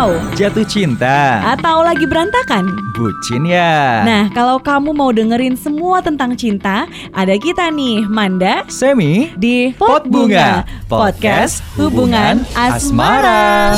galau? Jatuh cinta. Atau lagi berantakan? Bucin ya. Nah, kalau kamu mau dengerin semua tentang cinta, ada kita nih, Manda Semi di Pot Bunga, podcast hubungan asmara.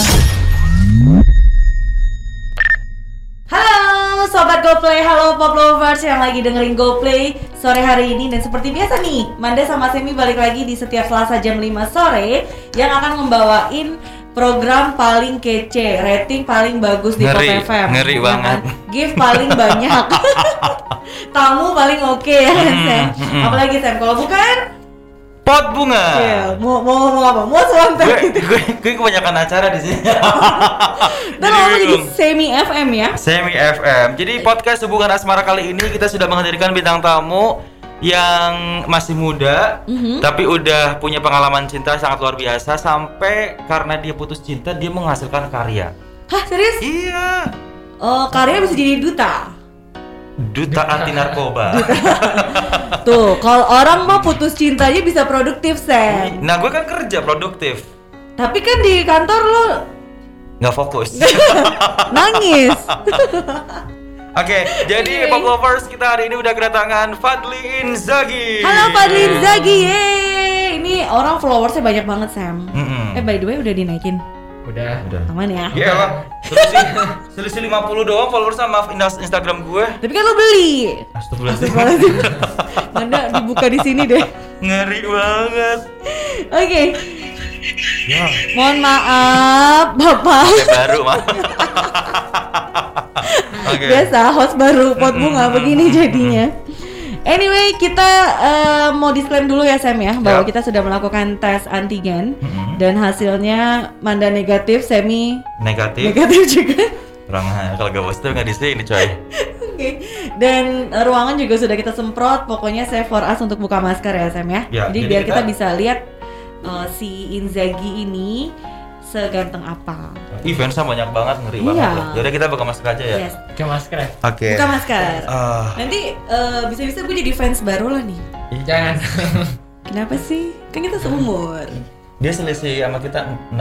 Halo Sobat GoPlay, halo Pop Lovers yang lagi dengerin GoPlay sore hari ini Dan seperti biasa nih, Manda sama Semi balik lagi di setiap Selasa jam 5 sore Yang akan membawain program paling kece, rating paling bagus di Ngeri, Pop FM ngeri ya banget. kan? Gift paling banyak Tamu paling oke ya kan Sam? hmm. Apalagi Sam, kalau bukan Pot bunga. Iya, mau, mau ngomong apa? Mau suantek Gue, gitu gue, gue kebanyakan acara di sini. Dan ngomong jadi semi FM ya Semi FM. Jadi podcast hubungan asmara kali ini kita sudah menghadirkan bintang tamu yang masih muda, Mhm. tapi udah punya pengalaman cinta sangat luar biasa sampai karena dia putus cinta dia menghasilkan karya. Hah serius? Iya. Oh, karya bisa jadi duta Duta anti narkoba. Tuh, kalau orang mau putus cintanya bisa produktif, Sam. nah, gue kan kerja produktif, Tapi kan di kantor lo nggak fokus. nangis. Oke, jadi Oke. Pop Lovers kita hari ini udah kedatangan Fadli Inzaghi. Halo Fadlin Zagi, yeay. Ini orang followersnya banyak banget, Sam. Mm-mm. Eh, by the way udah dinaikin. Udah. Udah. Aman ya? Iya lah. Selisih, selisih 50 doang followers sama Insta- Instagram gue. Tapi kan lo beli. Astagfirullahaladzim. Mana dibuka di sini deh. Ngeri banget. Oke, Ya. mohon maaf, Bapak. Oke, baru mah. Oke. Biasa host baru pot bunga begini jadinya. Anyway, kita eh, mau disclaim dulu ya Sam ya bahwa Yap. kita sudah melakukan tes antigen Mm-mm. dan hasilnya Manda negatif, Semi Negatif. negatif juga. Kurang kalau gak positif nggak di sini coy. Oke. Dan ruangan juga sudah kita semprot. Pokoknya saya for us untuk buka masker ya Sam ya. Ya, jadi, jadi biar kita... kita- bisa lihat eh, si Inzaghi ini seganteng apa. Event sama banyak banget ngeri Iya. banget. loh. Yaudah kita buka masker aja ya. Yes. Pakai masker ya? Oke. Buka masker. Ah, Nanti eh, bisa-bisa gue jadi fans baru lah nih. Jangan. Kenapa sih? Kan kita seumur. dia selisih sama kita 6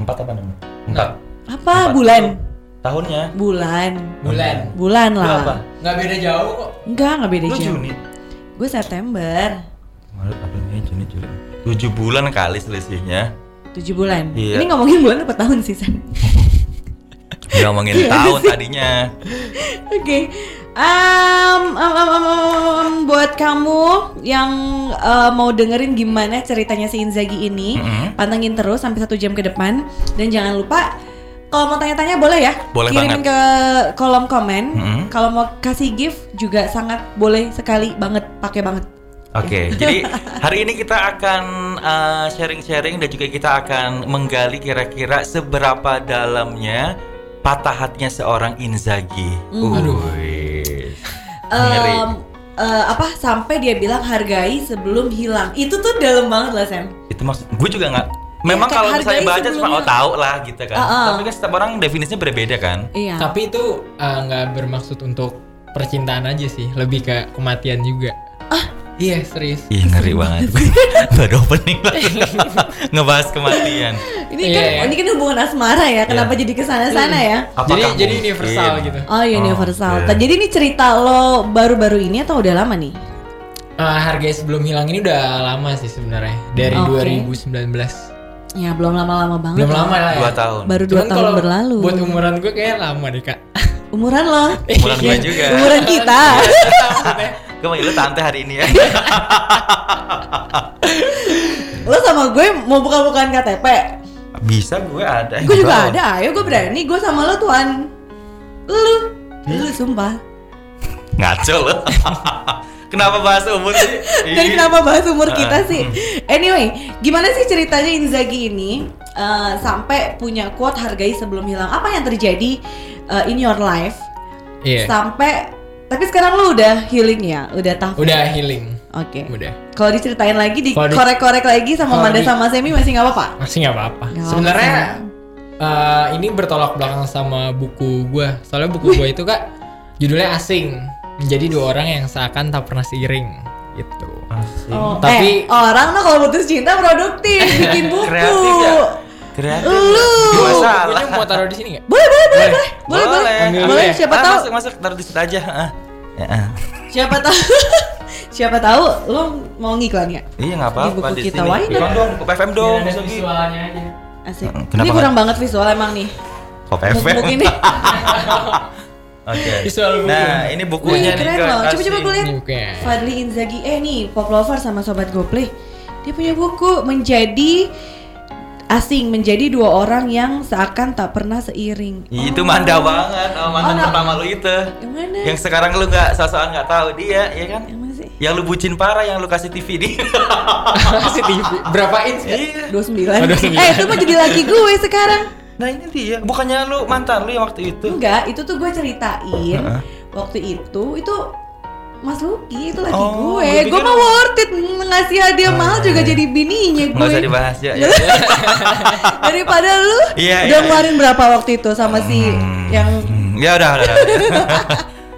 4 apa 6? 4. Apa bulan? Tahunnya. Bulan. Bulan. Bulan lah. apa? Nggak beda jauh kok. Enggak, enggak beda Lu jauh. Juni. Gue September. Maret, April, Mei, Juni, Juli. 7 bulan kali selisihnya. 7 bulan. Iya. Ini ngomongin bulan apa tahun sih, San? Ngomongin tahun tadinya. Oke. Em, em, em, em, em, buat kamu yang eh, mau dengerin gimana ceritanya si Inzaghi ini, Mm-mm. pantengin terus sampai satu jam ke depan dan jangan lupa kalau mau tanya-tanya boleh ya, Boleh kirimin banget. ke kolom komen. Mm-mm. Kalau mau kasih gift juga sangat boleh sekali banget, pakai banget. Oke, jadi hari ini kita akan uh, sharing-sharing dan juga kita akan menggali kira-kira seberapa dalamnya patah hatinya seorang Inzaghi. Ngeri. Em, eh, apa sampai dia bilang hargai sebelum hilang. Itu tuh dalam banget lah Sam. Itu maksud gue juga nggak. Memang kayak kalau misalnya baca cuma oh tahu lah gitu kan. Ah, ah. Tapi kan setiap orang definisinya berbeda kan. Iya. Tapi itu uh, nggak bermaksud untuk percintaan aja sih, lebih ke kematian juga. Ah? Iya, serius. Ih ngeri banget. Baru opening lagi. Ngebahas kematian. Ini Iya, kan iya. ini kan hubungan asmara ya. Kenapa Iya. jadi ke sana-sana ya? Apakah jadi jadi mungkin? universal gitu. Oh, universal. oke. Jadi ini cerita lo baru-baru ini atau udah lama nih? Uh, harga sebelum hilang ini udah lama sih sebenarnya. Dari Oke. 2019. Ya belum lama-lama banget. Belum lama lah ya. Dua tahun. Baru dua Cuman tahun kalau berlalu. Buat umuran gue kayak lama deh, Kak. Umuran lo. Umuran gue juga. Umuran kita. Gue manggil lu tante hari ini ya. lo sama gue mau buka-bukaan KTP. Bisa gue ada. Gue juga ada. Ayo gue berani. Gue sama lo tuan. Lu. Lu sumpah. Ngaco lo. Kenapa bahas umur sih? Dan kenapa bahas umur Ah, kita sih? Anyway, gimana sih ceritanya Inzaghi ini eh, sampai punya quote hargai sebelum hilang? Apa yang terjadi eh, in your life Iya. sampai tapi sekarang lu udah healing ya, udah tough. Udah healing. Oke. Udah. Kalau diceritain lagi, dikorek-korek lagi sama Manda di- sama Semi masih nggak apa-apa. Masih nggak apa-apa. Sebenarnya eh, ini bertolak belakang sama buku gua. Soalnya buku gua itu kak judulnya asing. Menjadi dua orang yang seakan tak pernah seiring gitu. Asik. Oh, Tapi- eh, orang mah kalau putus cinta produktif bikin buku. Kreatif ya? Kreatif. Lu. Gak masalah. Ini mau taruh di sini nggak? Boleh, boleh, boleh, Boleh. boleh, boleh, boleh. Boleh, ya. siapa Ah, tahu, Masuk, masuk, taruh di situ aja. Ya, siapa tahu, siapa tahu lo mau ngiklan ya? Iya nggak Di apa-apa buku di kita, sini. not? Iklan dong, Pop FM dong. Visualnya aja. Asik. Kenapa Ini kurang banget visual emang nih. Pop FM. Muk-muk ini. Oke. Visual buku. Nah, ini bukunya nih keren loh. Coba-coba gue lihat. Fadli Inzaghi eh nih Pop Lover sama Sobat GoPlay dia punya buku menjadi asing menjadi dua orang yang seakan tak pernah seiring Itu manda banget sama mantan Oh, pertama lu itu. yang mana Yang sekarang lu nggak sosokan nggak tahu dia, ya kan? yang mana sih Yang lu bucin parah yang lu kasih TV dia. Kasih TV. Berapa inch? ya? Iya. 29 Oh, 29. eh itu mah jadi laki gue sekarang Nah ini dia, bukannya lu mantan lu yang waktu itu? enggak itu tuh gue ceritain Heeh. waktu itu itu Mas Luki itu laki Oh, gue gue gue mah worth it ngasih hadiah Oh, mahal juga jadi bininya Nggak usah gue dibahas ya. ya. daripada lu Iya, udah iya. ngeluarin berapa waktu itu sama si Hmm. yang Hmm, ya udah udah. udah.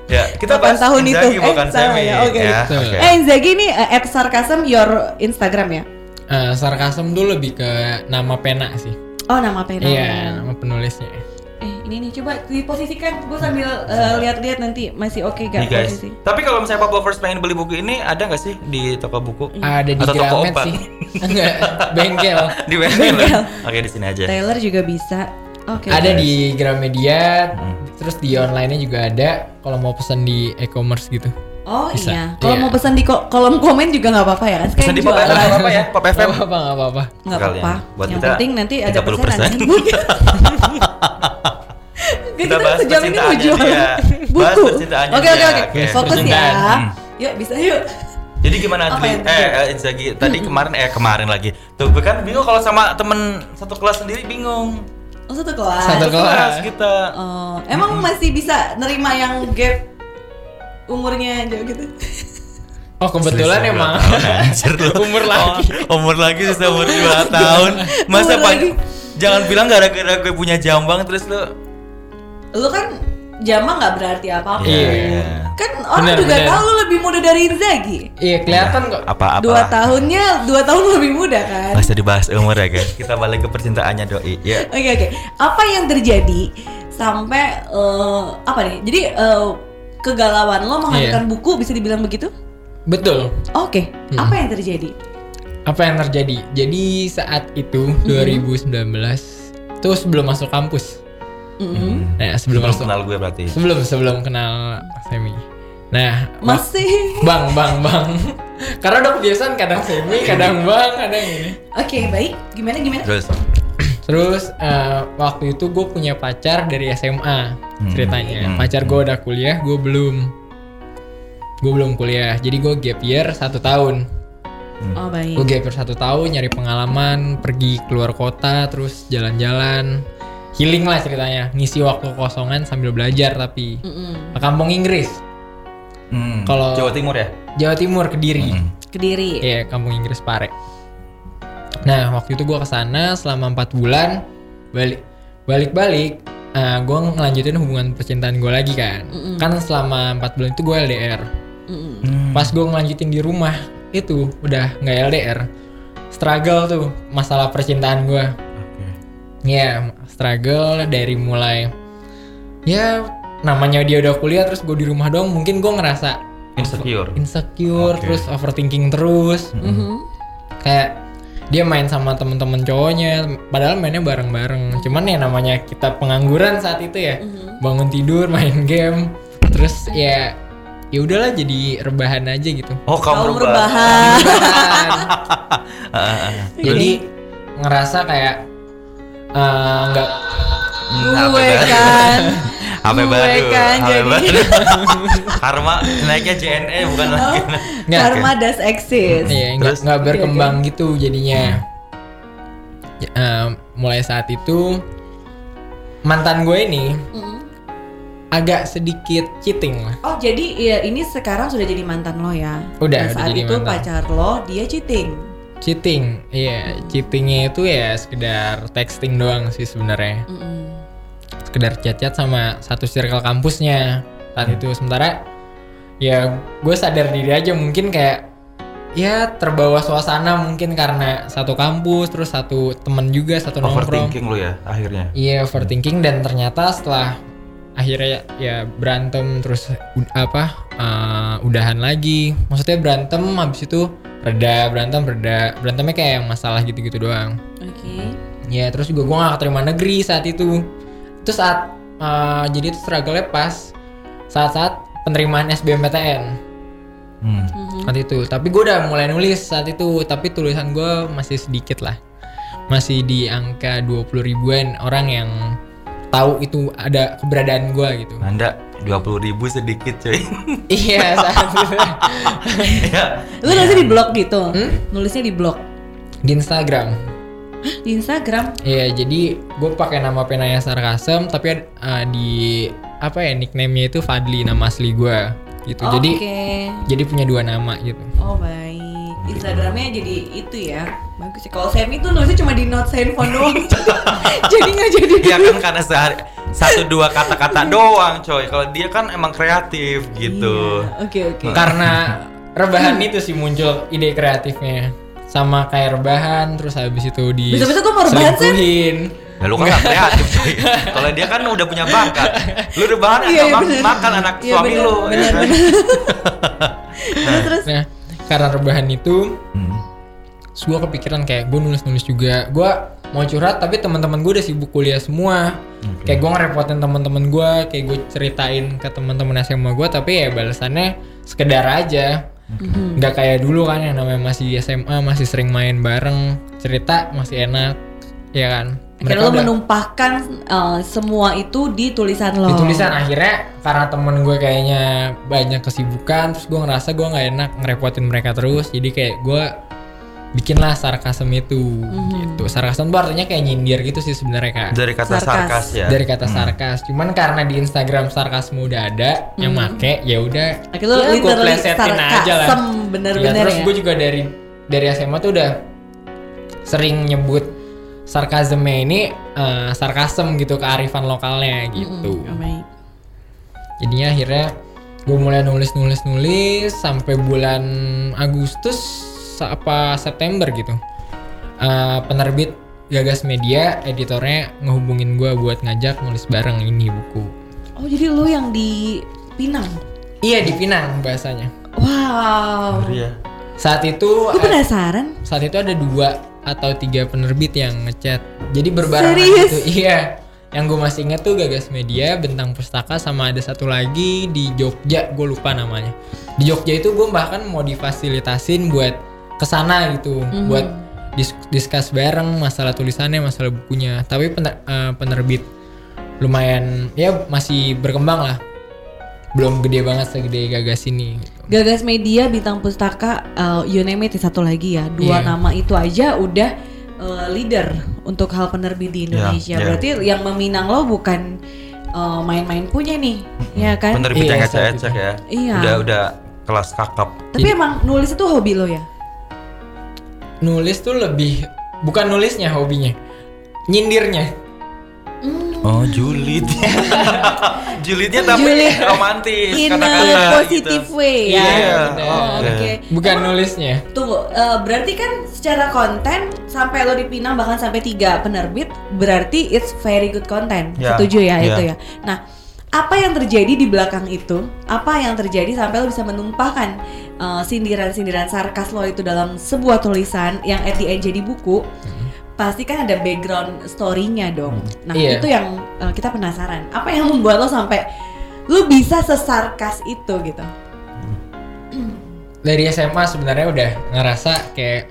ya, kita Kapan bahas tahun Inzaghi itu? bukan Eh, Semi. ya, oke. Ya, Betul. oke. Eh Inzaghi ini uh, at sarcasm your Instagram ya? Eh, sarkasem dulu lebih ke nama pena sih. Oh nama pena. Iya, nama penulisnya. Ini nih coba diposisikan, gue sambil uh, lihat-lihat nanti masih oke Nih gak guys. posisi. Tapi kalau misalnya Pop Lovers pengen beli buku ini ada nggak sih di toko buku? Ada di Atau toko obat? sih. Enggak, bengkel. di bengkel. Bengkel. Oke di sini aja. Taylor juga bisa. Oke. Ada di Gramedia, Hmm. terus di online-nya juga ada. Kalau mau pesan di e-commerce gitu. Oh Bisa. iya. Kalau Iya. mau pesan di ko- kolom komen juga nggak apa-apa ya kan? Pesan di Pop FM nggak apa-apa ya? Pop FM. Gak apa-apa, gak apa-apa. Nggak apa-apa. Yang penting nanti ada 30%. pesanan. Kita bahas sejam ini dia. Bahas buku. percintaannya Oke oke oke. Fokus ya. Hmm. Yuk bisa yuk. Jadi gimana yang Eh, terjadi? eh, Inzaghi tadi kemarin eh kemarin lagi. Tuh kan bingung kalau sama temen satu kelas sendiri bingung. Oh satu kelas. Satu kelas. kita. Oh, emang masih bisa nerima yang gap umurnya jauh gitu? Oh kebetulan Sisa emang anjir lu. Umur lagi. Oh, umur lagi sisa umur 2 tahun. Masa lagi. Jangan bilang gara-gara gue punya jambang terus lu Lu kan jama nggak berarti apa-apa. Iya. Kan orang Benar, juga benar. tahu lu lebih muda dari Inzaghi. Iya kelihatan kok. apa-apa. Dua tahunnya, dua tahun lebih muda kan? Masa dibahas umur ya guys. Kita balik ke percintaannya doi. Ya. Oke oke. Apa yang terjadi sampai eh, apa nih? Jadi eh, kegalauan lo menghadirkan buku bisa dibilang begitu? Betul. Oke. Hmm. Apa yang terjadi? Apa yang terjadi? Jadi saat itu Mm-hmm. 2019 itu sebelum masuk kampus. Mm-mm. Nah sebelum Belum masuk kenal gue berarti. sebelum sebelum kenal Semi. Nah Masih. bang bang bang. Karena udah kebiasaan kadang Semi, kadang bang, kadang ini. Oke baik. Gimana gimana? Terus Terus eh, waktu itu gue punya pacar dari SMA ceritanya. Hmm. Pacar gue udah kuliah, gue belum. Gue belum kuliah, jadi gue gap year satu tahun. Oh baik. Gue gap year satu tahun, nyari pengalaman, pergi keluar kota, terus jalan-jalan, healing lah ceritanya. Ngisi waktu kosongan sambil belajar tapi Mm-mm. ke kampung Inggris, hmm, Kalau- Jawa Timur ya? Jawa Timur, Kediri. Hmm. Kediri. Iya, kampung Inggris Pare. Nah, waktu itu gue ke sana selama empat bulan, balik balik-balik, gue ngelanjutin hubungan percintaan gue lagi kan. Mm-mm. Kan selama empat bulan itu gue LDR. Mm-mm. Hmm. Pas gue ngelanjutin di rumah itu udah nggak LDR, struggle tuh masalah percintaan gue. Oke. Ya, struggle dari mulai ya namanya dia udah kuliah terus gue di rumah doang mungkin gue ngerasa Insecure. insecure Oke. terus overthinking terus Mhm. kayak dia main sama temen-temen cowoknya padahal mainnya bareng-bareng cuman ya namanya kita pengangguran saat itu ya Mhm. bangun tidur main game terus ya ya udahlah jadi rebahan aja gitu Oh, kamu rebahan. Ah, ah, ah. jadi ngerasa kayak eh, nggak Hmm, HP Gue baru. kan. HP Gue baru. kan, HP jadi. baru. Karma naiknya JNE bukan lagi. nggak Karma does exist. Iya, nggak Terus? nggak Oke, berkembang gitu jadinya. Ya, eh, mulai saat itu mantan gue ini Mm. agak sedikit cheating lah. Oh jadi ya ini sekarang sudah jadi mantan lo ya? Udah, Dan udah saat jadi itu mantan. pacar lo dia cheating. Cheating, iya, cheatingnya itu ya sekedar texting doang sih sebenarnya. Mm-mm. Sekedar chat-chat sama satu circle kampusnya saat itu. Sementara ya gue sadar diri aja mungkin kayak ya terbawa suasana mungkin karena satu kampus terus satu temen juga satu nongkrong Overthinking lu ya akhirnya. iya overthinking dan ternyata setelah akhirnya ya berantem terus apa eh, udahan lagi maksudnya berantem habis itu reda berantem reda berantemnya kayak yang masalah gitu-gitu doang Oke. Ya terus juga gue gak keterima negeri saat itu. Itu saat eh, jadi itu struggle pas saat-saat penerimaan SBMPTN Hmm. saat itu. Tapi gue udah mulai nulis saat itu. Tapi tulisan gue masih sedikit lah. Masih di angka 20 ribuan orang yang tahu itu ada keberadaan gue gitu. Anda 20 ribu sedikit coy. iya Iya. Lu nulisnya di blog gitu? Hmm? Nulisnya di blog? di Instagram. Di Instagram? Iya jadi gue pakai nama penanya sarkasem tapi eh, di apa ya nickname-nya itu Fadli nama asli gue gitu. Jadi Oke. jadi punya dua nama gitu. Oh baik. Instagramnya jadi itu ya. Bagus ya. Kalau Semi tuh nulisnya cuma di notes handphone doang. jadi nggak jadi. Iya kan karena sehari satu dua kata-kata doang coy. Kalau dia kan emang kreatif gitu. Iya, Oke oke. Karena rebahan itu sih muncul ide kreatifnya. Sama kayak rebahan terus habis itu di Besok-besok gua mau rebahan, selingkuhin. Ya lu kan gak kreatif coy. Kalau dia kan udah punya bakat. Lu rebahan Iya, atau iya, bener. makan anak Iya, suami bener, lu. ya bener, kan? bener. terus terus. Nah, karena rebahan itu Hmm. gue kepikiran kayak gue nulis-nulis juga. Gue mau curhat tapi teman-teman gue udah sibuk kuliah semua. Kayak gue ngerepotin teman-teman gue, kayak gue ceritain ke teman-teman SMA gue tapi ya balasannya sekedar aja. Mhm. nggak kayak dulu kan yang namanya masih SMA masih sering main bareng cerita masih enak ya kan Akhirnya lo menumpahkan uh, semua itu di tulisan lo. di tulisan akhirnya karena temen gue kayaknya banyak kesibukan terus gue ngerasa gue nggak enak ngerepotin mereka terus jadi kayak gue bikinlah sarkasem itu Mhm. gitu sarkasem tuh artinya kayak nyindir gitu sih sebenarnya kak Dari kata Sarkas. sarkas, ya. dari kata sarkas cuman karena di Instagram sarkasme udah ada yang make ya udah Akhirnya lo ya gue literally plesetin aja lah sarkasem bener-bener Ya, terus ya. gue juga dari dari SMA tuh udah sering nyebut sarkasme ini eh, sarkasem gitu kearifan lokalnya gitu. Oh, baik. Jadinya akhirnya gue mulai nulis nulis nulis sampai bulan Agustus apa September gitu. Eh, penerbit Gagas Media editornya ngehubungin gue buat ngajak nulis bareng ini buku. Oh jadi lo yang di Pinang. Iya di Pinang bahasanya. Wow. Ya. Saat itu Gue penasaran. saat itu ada dua atau tiga penerbit yang ngechat jadi berbarengan Serius? gitu iya yang gue masih inget tuh Gagas Media Bentang Pustaka sama ada satu lagi di Jogja gue lupa namanya di Jogja itu gue bahkan mau difasilitasin buat ke sana gitu Mhm. buat dis discuss bareng masalah tulisannya masalah bukunya tapi pener- eh, penerbit lumayan ya masih berkembang lah belum gede banget segede Gagas ini. Gagas Media, Bintang Pustaka, uh, you name it, satu lagi ya. Dua Iya. nama itu aja udah uh, leader untuk hal penerbit di Indonesia. ya. Berarti yang meminang lo bukan uh, main-main punya nih, ya kan? Penerbit Iya, yang ngecek-ngecek ya. Iya. Udah udah kelas kakap. Tapi emang nulis itu hobi lo ya? nulis tuh lebih bukan nulisnya hobinya nyindirnya Oh, julid. Julidnya tapi Julid. romantis In kata-kata a gitu. positive way. Iya, Iya. bener. Oh, Oke. Oke. bukan nulisnya Tunggu, uh, berarti kan secara konten sampai lo dipinang bahkan sampai tiga penerbit, berarti it's very good content. Ya, Setuju ya, ya. itu ya. Nah, apa yang terjadi di belakang itu? Apa yang terjadi sampai lo bisa menumpahkan uh, sindiran-sindiran sarkas lo itu dalam sebuah tulisan yang at the end jadi buku? Pasti kan ada background story-nya dong. Nah, Iya. itu yang uh, kita penasaran. Apa yang membuat lo sampai lo bisa sesarkas itu gitu? dari SMA sebenarnya udah ngerasa kayak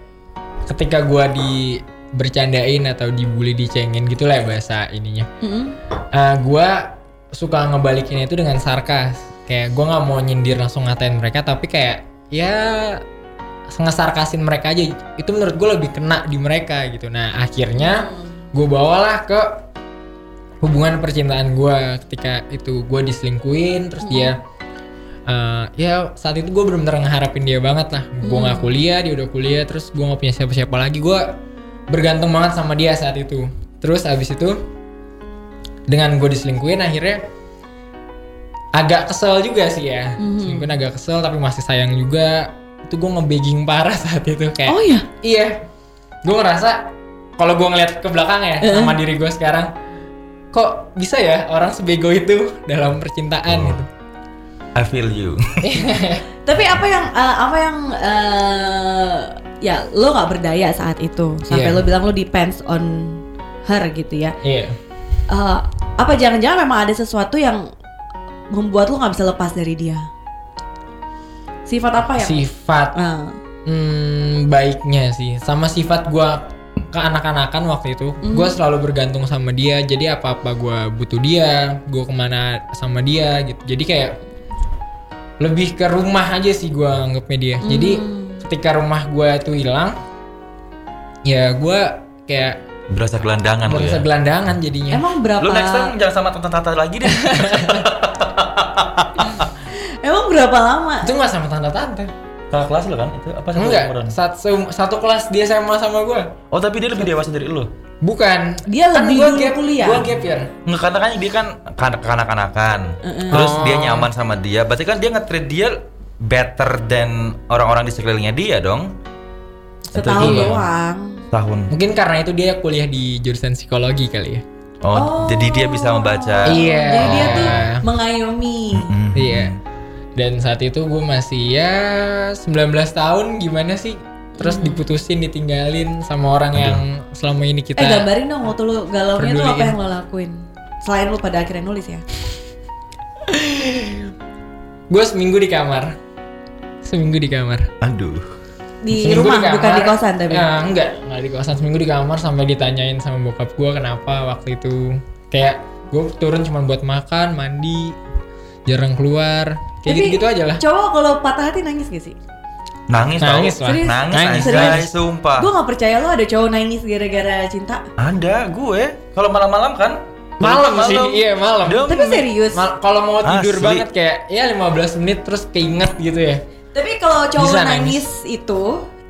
ketika gua di bercandain atau dibully dicengin gitu lah ya bahasa ininya Mm-mm. Eh, gua suka ngebalikinnya itu dengan sarkas kayak gua nggak mau nyindir langsung ngatain mereka tapi kayak ya ngesarkasin mereka aja. Itu menurut gue lebih kena di mereka gitu. Nah akhirnya gue bawalah ke hubungan percintaan gue ketika itu gue diselingkuin terus dia eh, ya saat itu gue benar-benar ngeharapin dia banget lah. Gue nggak kuliah dia udah kuliah terus gue nggak punya siapa-siapa lagi. Gue bergantung banget sama dia saat itu. Terus abis itu dengan gue diselingkuin akhirnya agak kesel juga sih ya. Selingkuhin agak kesel tapi masih sayang juga itu gue ngebegging parah saat itu kayak Oh ya? iya gue ngerasa kalau gue ngeliat ke belakang ya sama diri gue sekarang kok bisa ya orang sebego itu dalam percintaan Oh. gitu I feel you. Tapi apa yang eh, apa yang eh, ya lo nggak berdaya saat itu sampai Iya. lo bilang lo depends on her gitu ya. iya Eh, apa jangan-jangan memang ada sesuatu yang membuat lo nggak bisa lepas dari dia? Sifat apa ya? sifat Eh, Hmm, baiknya sih sama sifat gua ke anak-anakan waktu itu Mhm. gua selalu bergantung sama dia jadi apa-apa gua butuh dia gua ke mana sama dia gitu jadi kayak lebih ke rumah aja sih gua anggapnya dia jadi Hmm. ketika rumah gua itu hilang ya gua kayak Berasa gelandangan lo merasa ya. gelandangan jadinya emang berapa? Lu next time jangan sama tante tante lagi deh. Emang berapa lama? itu nggak sama tante-tante Kakak kelas lo kan itu apa satu enggak umuran? satu, satu kelas dia sama sama gua Oh tapi dia lebih dewasa dari lu. bukan Dia lebih gua dulu gap, kuliah. gua gap year Nggak karena kan dia kan kanak kanak-kanakan. Terus Oh. dia nyaman sama dia. Berarti kan dia nge-treat dia better than orang-orang di sekelilingnya dia dong. Setahun Iya. doang. Tahun. Mungkin karena itu dia kuliah di jurusan psikologi kali ya. Oh, jadi dia bisa membaca. Iya. Jadi dia tuh mengayomi. Hmm. Iya. Dan saat itu gue masih ya 19 tahun gimana sih? Terus diputusin, ditinggalin sama orang yang selama ini kita Eh gambarin dong waktu lu galau-nya tuh apa yang lo lakuin? Selain lu pada akhirnya nulis ya. Gue seminggu di kamar. Seminggu di kamar. Aduh. Di Seminggu rumah bukan di kosan tapi. Ya, enggak, enggak di kosan. Seminggu di kamar sampai ditanyain sama bokap gue kenapa waktu itu. Kayak gue turun cuma buat makan, mandi, jarang keluar. Kayak Tapi gitu-gitu aja lah. Cowok kalau patah hati nangis gak sih? Nangis, tau. Nangis lah. Serius? Nangis, Nangis. Serius? sumpah. Gue gak percaya lo ada cowok nangis gara-gara cinta. Ada gue. Kalau malam-malam kan. Malam Kalau sih, iya malam. Demi. Tapi serius. Mal- kalau mau tidur Asli. banget kayak ya 15 menit terus keinget gitu ya. Tapi kalau cowok Bisa nangis. itu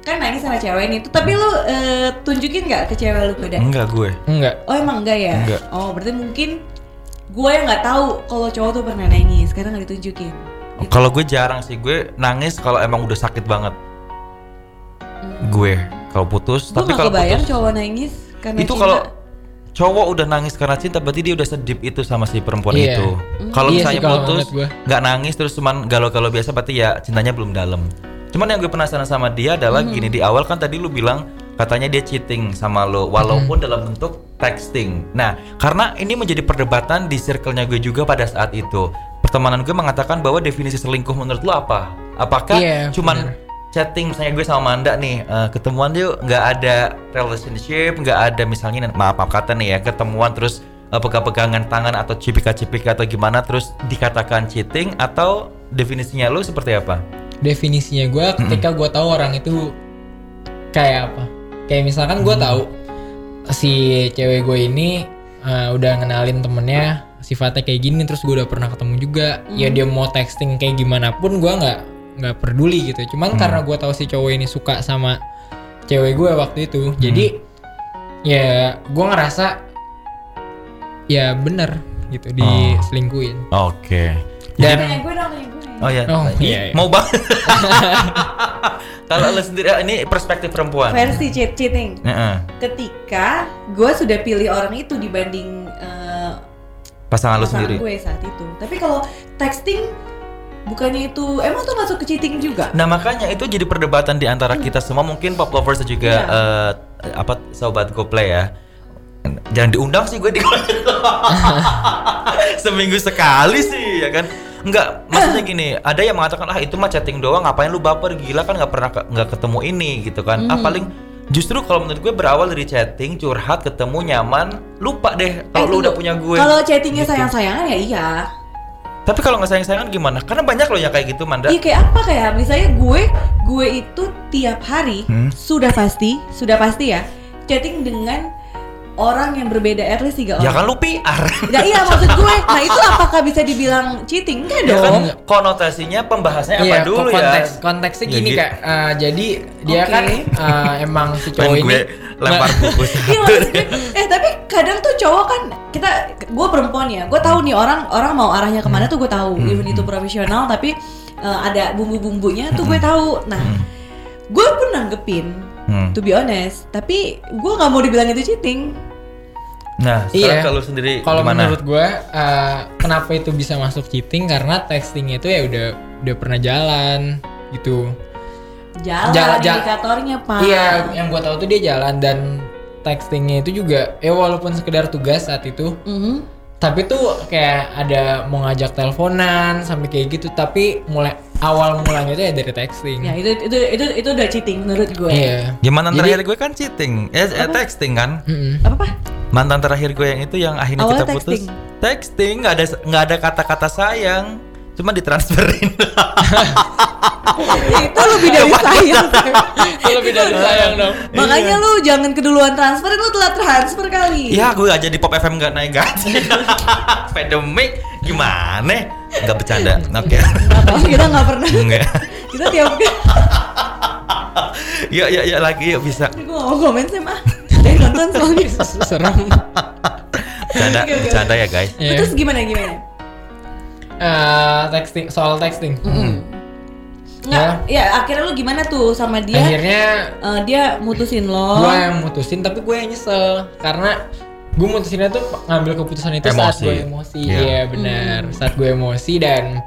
kan nangis sama cewek itu. Tapi lu eh, tunjukin nggak ke cewek lu beda? Enggak gue. Enggak. Oh emang enggak ya? Enggak. Oh berarti mungkin gue yang nggak tahu kalau cowok tuh pernah nangis karena nggak ditunjukin. Gitu. Kalau gue jarang sih gue nangis kalau emang udah sakit banget. Gue kalau putus, Gue tapi kalau putus cowok nangis karena itu kalau cowok udah nangis karena cinta berarti dia udah sedip itu sama si perempuan Iya. itu. Kalau Iya misalnya putus nggak nangis terus cuman galau-galau biasa berarti ya cintanya belum dalam. Cuman yang gue penasaran sama dia adalah Hmm. gini di awal kan tadi lu bilang katanya dia cheating sama lo walaupun dalam bentuk texting. Nah, karena ini menjadi perdebatan di circle-nya gue juga pada saat itu. Pertemanan gue mengatakan bahwa definisi selingkuh menurut lu apa? Apakah Iya, cuman benar. chatting misalnya gue sama Manda nih eh, ketemuan yuk nggak ada relationship nggak ada misalnya maaf maaf kata nih ya ketemuan terus eh, pegang-pegangan tangan atau cipika-cipika atau gimana terus dikatakan cheating atau definisinya lu seperti apa? Definisinya gue ketika gue tahu orang itu kayak apa. Kayak misalkan gue tahu si cewek gue ini eh, udah ngenalin temennya sifatnya kayak gini terus gue udah pernah ketemu juga ya dia mau texting kayak gimana pun gue nggak nggak peduli gitu cuman karena gue tahu si cowok ini suka sama cewek gue waktu itu jadi ya gue ngerasa ya bener gitu diselingkuin Oke. dan Tanya gue dong, gue. Oh ya, Oh, iya, iya. mau banget. Kalau lu sendiri ah, ini perspektif perempuan. Versi cheat cheating. Heeh. Ketika gue sudah pilih orang itu dibanding eh, Pasangan lu sendiri. gue saat itu. Tapi kalau texting bukannya itu emang tuh masuk ke cheating juga? Nah makanya itu jadi perdebatan di antara kita semua mungkin pop lovers juga Iya. eh, apa sobat GoPlay ya. Jangan diundang sih gue di seminggu sekali sih ya kan. Enggak, maksudnya gini, ada yang mengatakan ah itu mah chatting doang, ngapain lu baper gila kan nggak pernah ke- nggak ketemu ini gitu kan. Ah paling justru kalau menurut gue berawal dari chatting, curhat, ketemu nyaman, lupa deh kalau Eh, lu udah punya gue. Kalau chattingnya Gitu. sayang-sayangan ya iya. Tapi kalau nggak sayang-sayangan gimana? Karena banyak loh yang kayak gitu, Manda. Iya kayak apa kayak misalnya gue gue itu tiap hari Hmm. sudah pasti sudah pasti ya chatting dengan orang yang berbeda at least tiga Ya orang. kan lu PR. Nggak, iya maksud gue. Nah itu apakah bisa dibilang cheating? Enggak Ya kan dong. konotasinya pembahasannya apa Iya, dulu konteks, ya? Konteksnya Ya, gini gitu. kak, eh, jadi dia kan eh, emang si cowok ini gue lempar buku Iya eh tapi kadang tuh cowok kan kita gue perempuan ya gue tahu nih orang orang mau arahnya ke mana tuh gue tahu even itu profesional tapi eh, ada bumbu-bumbunya tuh gue tahu. Nah, gue pun nanggepin, Hmm. to be honest. Tapi gue nggak mau dibilang itu cheating. Nah, sekarang kalau sendiri Kalau menurut gue, eh, kenapa itu bisa masuk cheating? Karena texting itu ya udah udah pernah jalan gitu. Jalan Jala- jala- indikatornya pak. Iya, yang gue tahu tuh dia jalan dan textingnya itu juga, ya walaupun sekedar tugas saat itu, Mhm. tapi tuh kayak ada mau ngajak teleponan sampai kayak gitu. Tapi mulai awal mulanya itu ya dari texting. Ya itu itu itu itu udah cheating menurut gue. Iya. Ya mantan Jadi- terakhir gue kan cheating, eh, eh, texting kan. Mm-mm. Apa pak? Mantan terakhir gue yang itu yang akhirnya Awalnya kita putus. texting. Texting nggak ada nggak ada kata-kata sayang, cuma ditransferin. itu lebih dari sayang. Itu lebih dari sayang dong. Makanya lu jangan keduluan transfer, lu telat transfer kali. ya gue aja di pop FM nggak naik gaji. Pandemic gimana? Nggak bercanda, oke. Apa? Kita nggak pernah. Enggak. Kita tiap Yuk, yuk, yuk lagi yuk bisa. Gue gak mau komen sih mah. Dia nonton soalnya. Serem. Bercanda, Oke, oke. bercanda ya guys. Iya. Terus gimana gimana? Eh, texting soal texting. Nggak, ya akhirnya lu gimana tuh sama dia? Akhirnya Eh, dia mutusin lo. gue yang mutusin tapi gue yang nyesel karena gue mutusinnya tuh ngambil keputusan itu saat Emosi. gue emosi Iya. iya benar saat gue emosi dan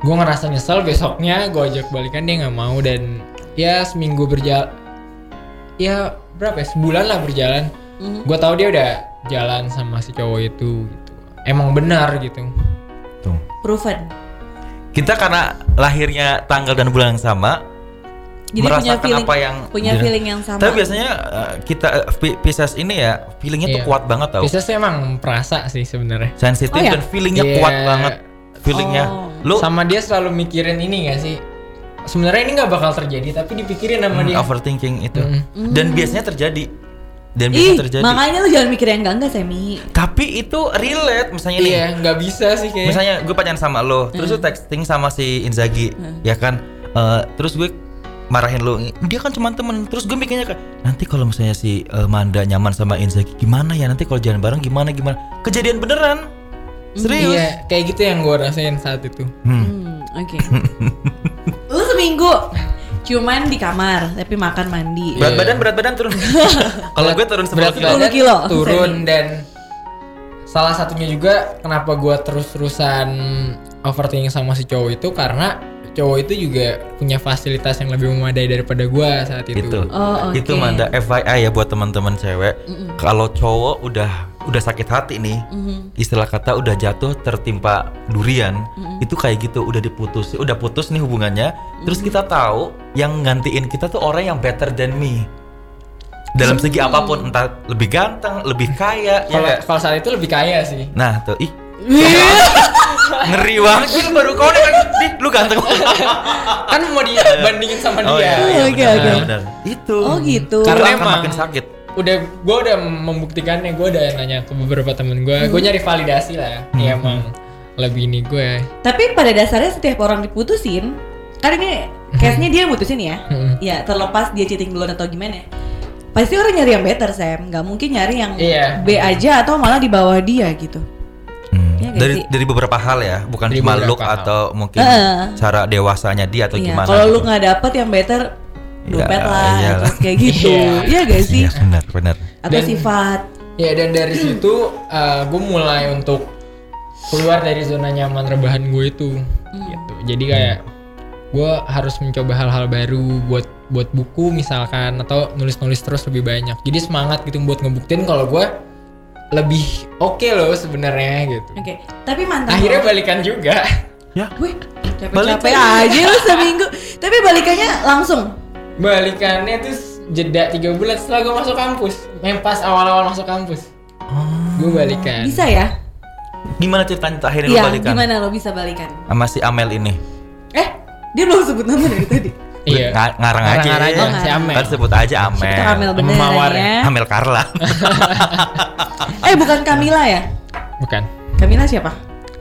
gue ngerasa nyesel besoknya gue ajak balikan dia nggak mau dan ya seminggu berjalan ya berapa ya sebulan lah berjalan Mhm. gue tahu dia udah jalan sama si cowok itu gitu emang benar gitu Tuh. Proven. Kita karena lahirnya tanggal dan bulan yang sama, Jadi punya merasakan feeling apa yang punya jadi- feeling yang sama. Tapi biasanya uh, kita uh, Pi- Pisces ini ya feelingnya tuh Iya. kuat banget tau. Pisces emang perasa sih sebenarnya Sensitif Oh, ya? dan feelingnya Iya. kuat banget. Feelingnya. Oh. Lu sama dia selalu mikirin ini gak sih sebenarnya ini nggak bakal terjadi tapi dipikirin sama hmm, dia overthinking itu. Mm. Dan biasanya terjadi. Dan Ih, biasanya terjadi. makanya lu jangan mikir yang enggak enggak Semi. Tapi itu relate misalnya nih. Iya, nggak bisa sih kayak. Misalnya gue pacaran sama lo, terus lu texting sama si Inzaghi, ya kan? Eh, terus gue marahin lo, dia kan cuma temen. Terus gue mikirnya kayak nanti kalau misalnya si eh, Manda nyaman sama Inzaghi, gimana ya? Nanti kalau jalan bareng gimana gimana? Kejadian beneran, serius. Iya, kayak gitu yang gue rasain saat itu. Hmm. Hmm, oke. lu seminggu cuman di kamar tapi makan mandi. Berat badan berat badan turun. kalau gue turun 10 Berat kilo. badan kilo, turun Semi. dan salah satunya juga kenapa gue terus-terusan overthinking sama si cowok itu karena cowok itu juga punya fasilitas yang lebih memadai daripada gue saat itu. Itu. Oh, oke. Itu Manda FYI ya buat teman-teman cewek. Kalau cowok udah udah sakit hati nih, Mhm. istilah kata udah jatuh tertimpa durian, itu kayak gitu, udah diputus, udah putus nih hubungannya. Terus kita tahu yang gantiin kita tuh orang yang better than me. Dalam segi apa pun, entah lebih ganteng, lebih kaya, ya Kalau nggak? kalau saat itu lebih kaya sih. Nah, tuh ih. Ngeri banget Ini baru kau nih, Ih, lu ganteng kan mau dibandingin sama dia. Oh iya, iya Oke, benar, oke. benar. Itu. Oh gitu. Karena Karena emang- makin sakit. udah gue udah membuktikannya gue udah nanya ke beberapa temen gue gue nyari validasi lah ya emang lebih ini gue Tapi pada dasarnya setiap orang diputusin, kan ini case-nya dia mutusin ya. Hmm. Ya, terlepas dia cheating duluan atau gimana. Pasti orang nyari yang better, Sam. Nggak mungkin nyari yang Iya. B aja atau malah di bawah dia gitu. Hmm. Iya nggak dari sih? dari beberapa hal ya, bukan Dari cuma look hal. atau mungkin Heeh. cara dewasanya dia atau Iya, gimana. kalau lu gitu. nggak dapet yang better, dompet Ya, lah, iyalah. terus kayak gitu. Iya. Iya gak sih? Iya, benar, benar. Atau Dan- sifat. ya dan dari situ gue mulai untuk keluar dari zona nyaman rebahan gue itu gitu jadi kayak gue harus mencoba hal-hal baru buat buat buku misalkan atau nulis-nulis terus lebih banyak jadi semangat gitu buat ngebuktiin kalau gue lebih oke loh sebenarnya gitu Oke, tapi mantan akhirnya lo- balikan juga Ya, Wih, Balik capek-capek aja lu seminggu. Tapi balikannya langsung. balikannya tuh jeda tiga bulan setelah gue masuk kampus yang pas awal-awal masuk kampus gue balikan Bisa ya? gimana ceritanya tuh akhirnya lu Iya, balikan gimana lo bisa balikan? sama si Amel ini? Eh, dia belum sebut nama dari tadi. iya Nga- ngarang aja. Ngarang aja, Oh, si Amel. Kan sebut aja Amel. Itu Amel beneran Mawar ya. Amel Carla. Eh, bukan Kamila ya? bukan Kamila siapa?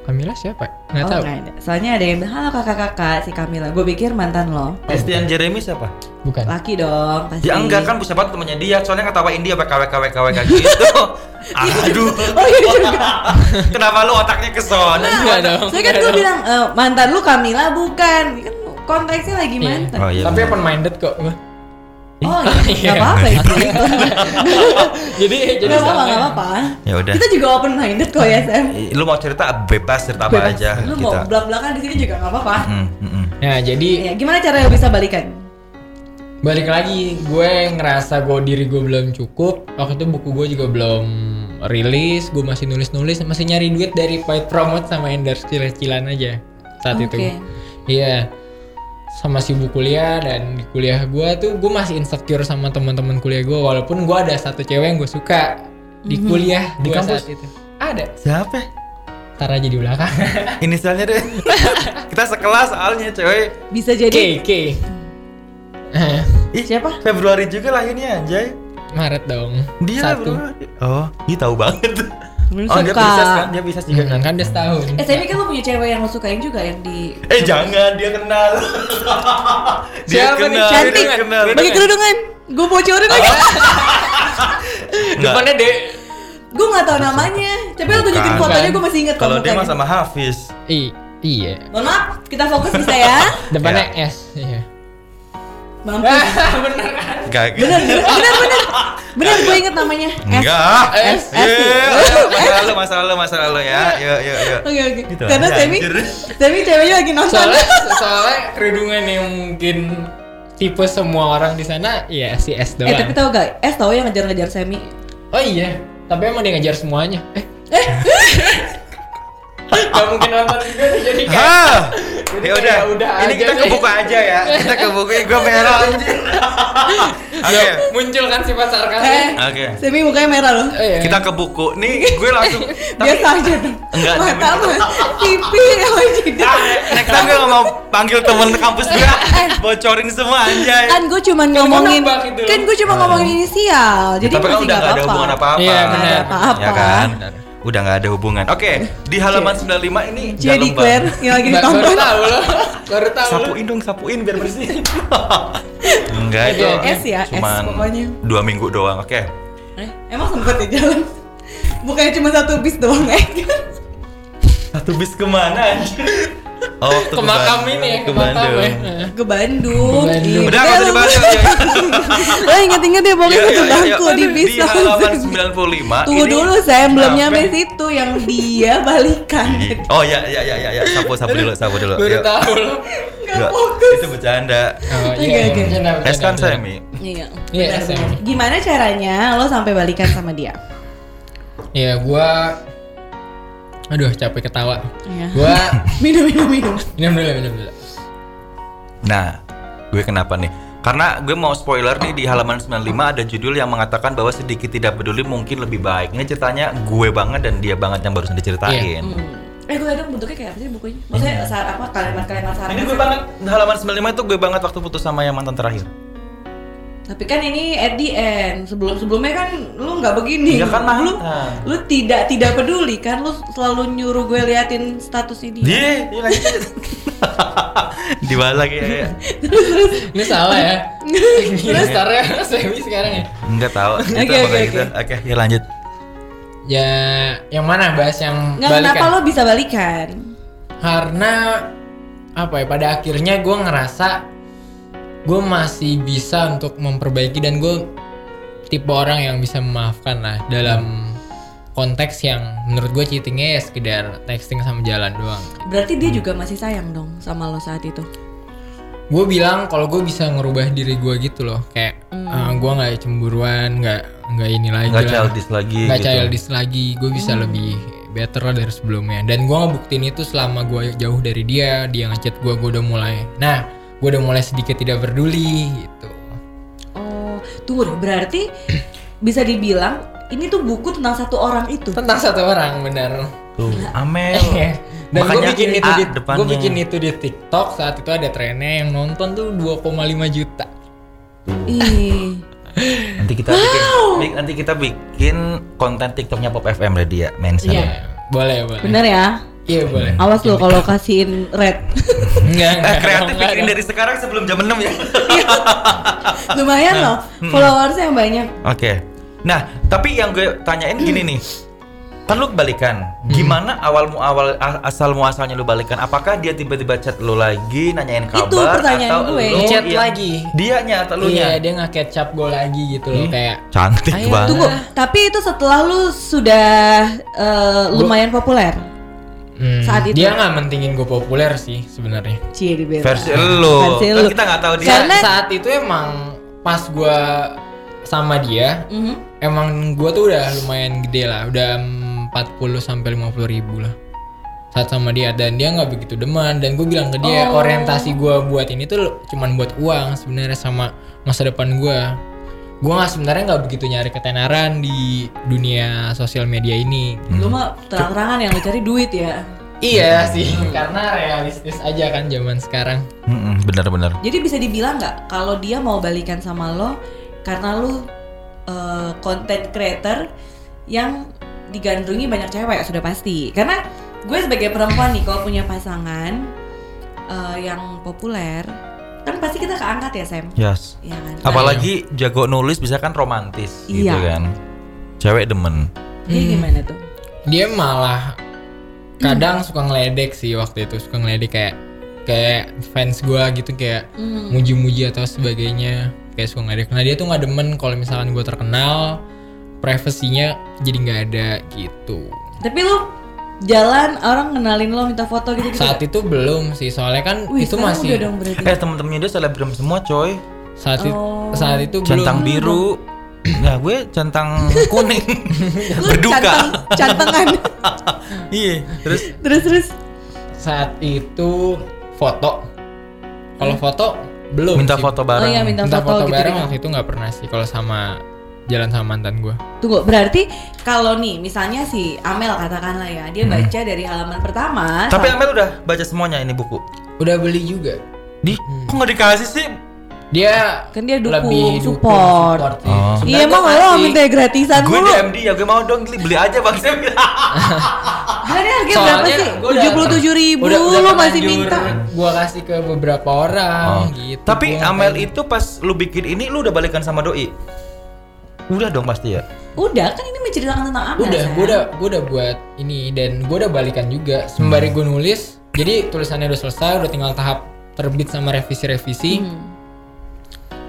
Kamila siapa nggak oh, tahu ada. Soalnya ada yang bilang, halo kakak-kakak si Kamila. Gue pikir mantan lo. Christian Jeremy siapa? bukan Laki dong, pasti. Ya enggak kan bisa banget temennya dia, soalnya ngetawain dia WK WK WK WK gitu. Aduh. Oh iya juga. Kenapa lu otaknya ke sana? Enggak dong. Soalnya kan gue bilang eh, mantan lu Kamila bukan. Kan konteksnya lagi Iya. mantan. Oh iya. Tapi open minded kok gua. Oh iya, Iya. nggak apa-apa ya. jadi jadi Nggak apa-apa, sama. nggak apa-apa. Ya udah. Kita juga open minded kok ya Sam. Lu mau cerita bebas cerita apa Bebas. aja Lu kita. mau belak-belakan di sini juga nggak apa-apa. Hmm. Nah, jadi Ya, gimana caranya bisa balikan? balik lagi gue ngerasa gue diri gue belum cukup waktu itu buku gue juga belum rilis gue masih nulis nulis masih nyari duit dari paid promote sama endorse cilan aja saat itu Oke. iya sama sibuk kuliah dan di kuliah gue tuh gue masih insecure sama teman-teman kuliah gue walaupun gue ada satu cewek yang gue suka di kuliah Di gua kampus? saat itu ada Siapa? tar aja di belakang Inisialnya deh. kita sekelas soalnya cewek. Bisa K jadi K Ih, siapa? Februari juga lahirnya anjay. Maret dong Dia satu Februari. Oh, dia tahu banget. Lu Oh, dia suka. bisa kan? Dia bisa juga kan? kan dia setahun Eh, tapi kan lu punya cewek yang lu sukain juga yang di Eh jangan, dia kenal. dia Siapa nih? kenal, Cantik. dia kenal. bagi kerudungan. Gue bocorin lagi. Enggak. depannya D gue nggak tahu namanya. Tapi lu tunjukin fotonya gue masih inget Kalau dia mah sama Hafiz. I iya Mohon maaf, kita fokus bisa ya. depannya S iya Mampus. Enggak. Bener, bener, bener, bener. Bener, gue inget namanya. Enggak. S. S. Iya, masa lalu, masa lalu, masa lalu ya. Yuk, yuk, yuk. Oke oke. Gitu Karena Semi, anjir. Semi ceweknya lagi nonton. soalnya soalnya kerudungan yang mungkin tipe semua orang di sana ya si S doang eh tapi tahu gak? S tahu yang ngejar-ngejar Semi. oh iya tapi emang dia ngejar semuanya eh Gak mungkin nonton juga nih, jadi kayak Hah. Ya udah, ini kita ke deh. buku aja ya. Kita ke buku, gue merah anjir. Oke. Muncul kan sifat Eh, sarkasnya Oke. Semi mukanya merah loh. Oh, iya. Kita ke buku. Nih, gue langsung Biasa aja dong. Enggak, Mata pipi oh jidat. Ah, next time gue mau panggil temen kampus gue bocorin semua anjay Kan gue cuma ngomongin, kan gue cuma ngomongin inisial, jadi tapi kan udah gak ada apa-apa. hubungan apa-apa Iya, benar. apa-apa. ya kan udah gak ada hubungan oke di halaman 95 ini Cie jangan lupa. declare yang lagi Ba- baru ditonton. tahu loh baru tahu sapuin dong sapuin biar bersih enggak itu S ya, S cuman pokoknya. dua minggu doang oke Eh, emang sempet ya jalan? Bukannya cuma satu bis doang eh? satu bis ke mana anjir oh waktu ke makam Bandung. ini ya ke ke makam Bandung ya Ke Bandung. Ke Bandung. Iya, udah gak usah dibahas ya. Lo inget-inget ya pokoknya satu yuk, bangku yuk. di bis di halaman Semi. 95 Tunggu dulu saya belum nyampe situ yang dia balikan. oh ya ya ya ya sapu sapu dulu sapu dulu baru tahu loh fokus. itu bercanda oh iya oke. bercanda, es bercanda, kan bercanda. semi Iya. Iya. Gimana caranya lo sampai balikan sama dia? ya gua aduh capek ketawa Iya. gua minum minum minum. minum dulu minum dulu Nah, gue kenapa nih? Karena gue mau spoiler nih di halaman 95 ada judul yang mengatakan bahwa sedikit tidak peduli mungkin lebih baik. Ini ceritanya gue banget dan dia banget yang barusan diceritain. Hmm. Eh gue dong bentuknya kayak apa sih bukunya? Maksudnya saat apa kalimat-kalimat saran? Ini gue banget di halaman 95 itu gue banget waktu putus sama yang mantan terakhir. Tapi kan ini at the end. Sebelum sebelumnya kan lu nggak begini. Iya kan, lu mantan. lu tidak tidak peduli kan lu selalu nyuruh gue liatin status ini. Dia, dia lanjut. di bawah lagi ya. ini salah ya ini startnya semi sekarang ya Enggak tahu. Oke, oke, gitu. oke. Oke, ya lanjut. ya yang mana bahas yang Nggak kenapa balikan lo bisa balikan? karena apa ya pada akhirnya gue ngerasa gue masih bisa untuk memperbaiki dan gue tipe orang yang bisa memaafkan lah dalam konteks yang menurut gue cheatingnya ya sekedar texting sama jalan doang Berarti dia juga masih sayang dong sama lo saat itu. gue bilang kalau gue bisa ngerubah diri gue gitu loh kayak gue nggak cemburuan nggak nggak ini lagi Enggak lah. childish lagi nggak gitu. childish lagi gue bisa lebih better lah dari sebelumnya dan gue ngebuktiin itu selama gue jauh dari dia dia ngechat gue gue udah mulai nah gue udah mulai sedikit tidak peduli gitu Oh, tunggu deh. Berarti bisa dibilang ini tuh buku tentang satu orang itu. tentang satu orang benar Tuh, Amel. dan gue Makanya bikin itu A di gue bikin itu di TikTok saat itu ada trennya yang nonton tuh 2,5 juta Ih. Nanti kita bikin nanti kita bikin konten TikToknya Pop FM lah dia mention. iya boleh boleh Bener ya? Iya boleh Awas lo kalau kasihin red. enggak Eh, enggak kreatif dong, enggak pikirin dari sekarang sebelum jam 6 ya. Lumayan loh. Followersnya yang banyak. Oke. Nah, tapi yang gue tanyain gini nih. Kan lu balikan. Gimana awal awal asal muasalnya lu balikan? Apakah dia tiba-tiba chat lu lagi nanyain kabar Itu pertanyaan atau gue. lu Chat yang- lagi. Dianya atau lu Iya, nya? dia nge-catch up gue lagi gitu loh Ih, kayak Cantik Ayo, banget. Tunggu, tapi itu setelah lu sudah eh, lumayan populer. Hmm, Saat itu. Dia nggak mentingin gue populer sih sebenarnya. Versi lu. Versi Kan lu. kita nggak tahu dia. Karena- Sa- saat itu emang pas gue sama dia, Mhm. emang gue tuh udah lumayan gede lah, udah 40 sampai 50 ribu lah saat sama dia dan dia nggak begitu demen dan gue bilang ke dia Oh. orientasi gue buat ini tuh cuman buat uang sebenarnya sama masa depan gue gue nggak sebenarnya nggak begitu nyari ketenaran di dunia sosial media ini Lu mah terang-terangan yang lu cari duit ya. iya sih karena realistis aja kan zaman sekarang Mm-mm, Bener-bener. Jadi bisa dibilang nggak kalau dia mau balikan sama lo karena lu eh, content creator yang digandrungi banyak cewek sudah pasti. Karena gue sebagai perempuan nih kalau punya pasangan eh, yang populer kan pasti kita keangkat ya Sam. Yes. Ya kan? Apalagi jago nulis bisa kan romantis gitu Iya. kan. Cewek demen. Jadi Hmm. gimana tuh? dia malah kadang suka ngeledek sih waktu itu suka ngeledek kayak kayak fans gua gitu kayak Hmm. muji-muji atau sebagainya kayak suka ngeledek nah dia tuh nggak demen kalau misalkan gua terkenal privasinya jadi nggak ada gitu Tapi lu jalan orang kenalin lo minta foto gitu gitu. saat itu belum sih soalnya kan Wih, itu masih udah dong berarti. Eh temen-temennya dia selebgram semua coy. saat itu Oh. saat itu Centang belum biru. Nah gue centang kuning. Berduka. canteng, cantengan. Iya. Terus terus terus. saat itu foto kalau foto belum minta sih. foto Oh bareng. iya minta, minta foto, foto, gitu, bareng gitu. waktu itu nggak pernah sih kalau sama jalan sama mantan gua Tunggu, berarti kalau nih misalnya si Amel katakanlah ya, dia baca dari halaman pertama. Tapi Amel udah baca semuanya ini buku. udah beli juga Di, kok nggak dikasih sih? dia Kan dia dukung, lebih dukung, support. Oh. Iya gua emang lo minta gratisan Gue mulu. DM dia, gue mau dong beli, beli aja bang Sam. Gila nih harganya berapa Soalnya sih? Tujuh puluh tujuh ribu, udah, udah lo masih minta. gua kasih ke beberapa orang Oh. gitu Tapi Amel itu pas lu bikin ini lu udah balikan sama doi? Udah dong pasti ya. Udah kan ini menceritakan tentang Amel. udah Sam. gua udah gua udah buat ini dan gua udah balikan juga sembari gua nulis jadi tulisannya udah selesai udah tinggal tahap terbit sama revisi-revisi Hmm.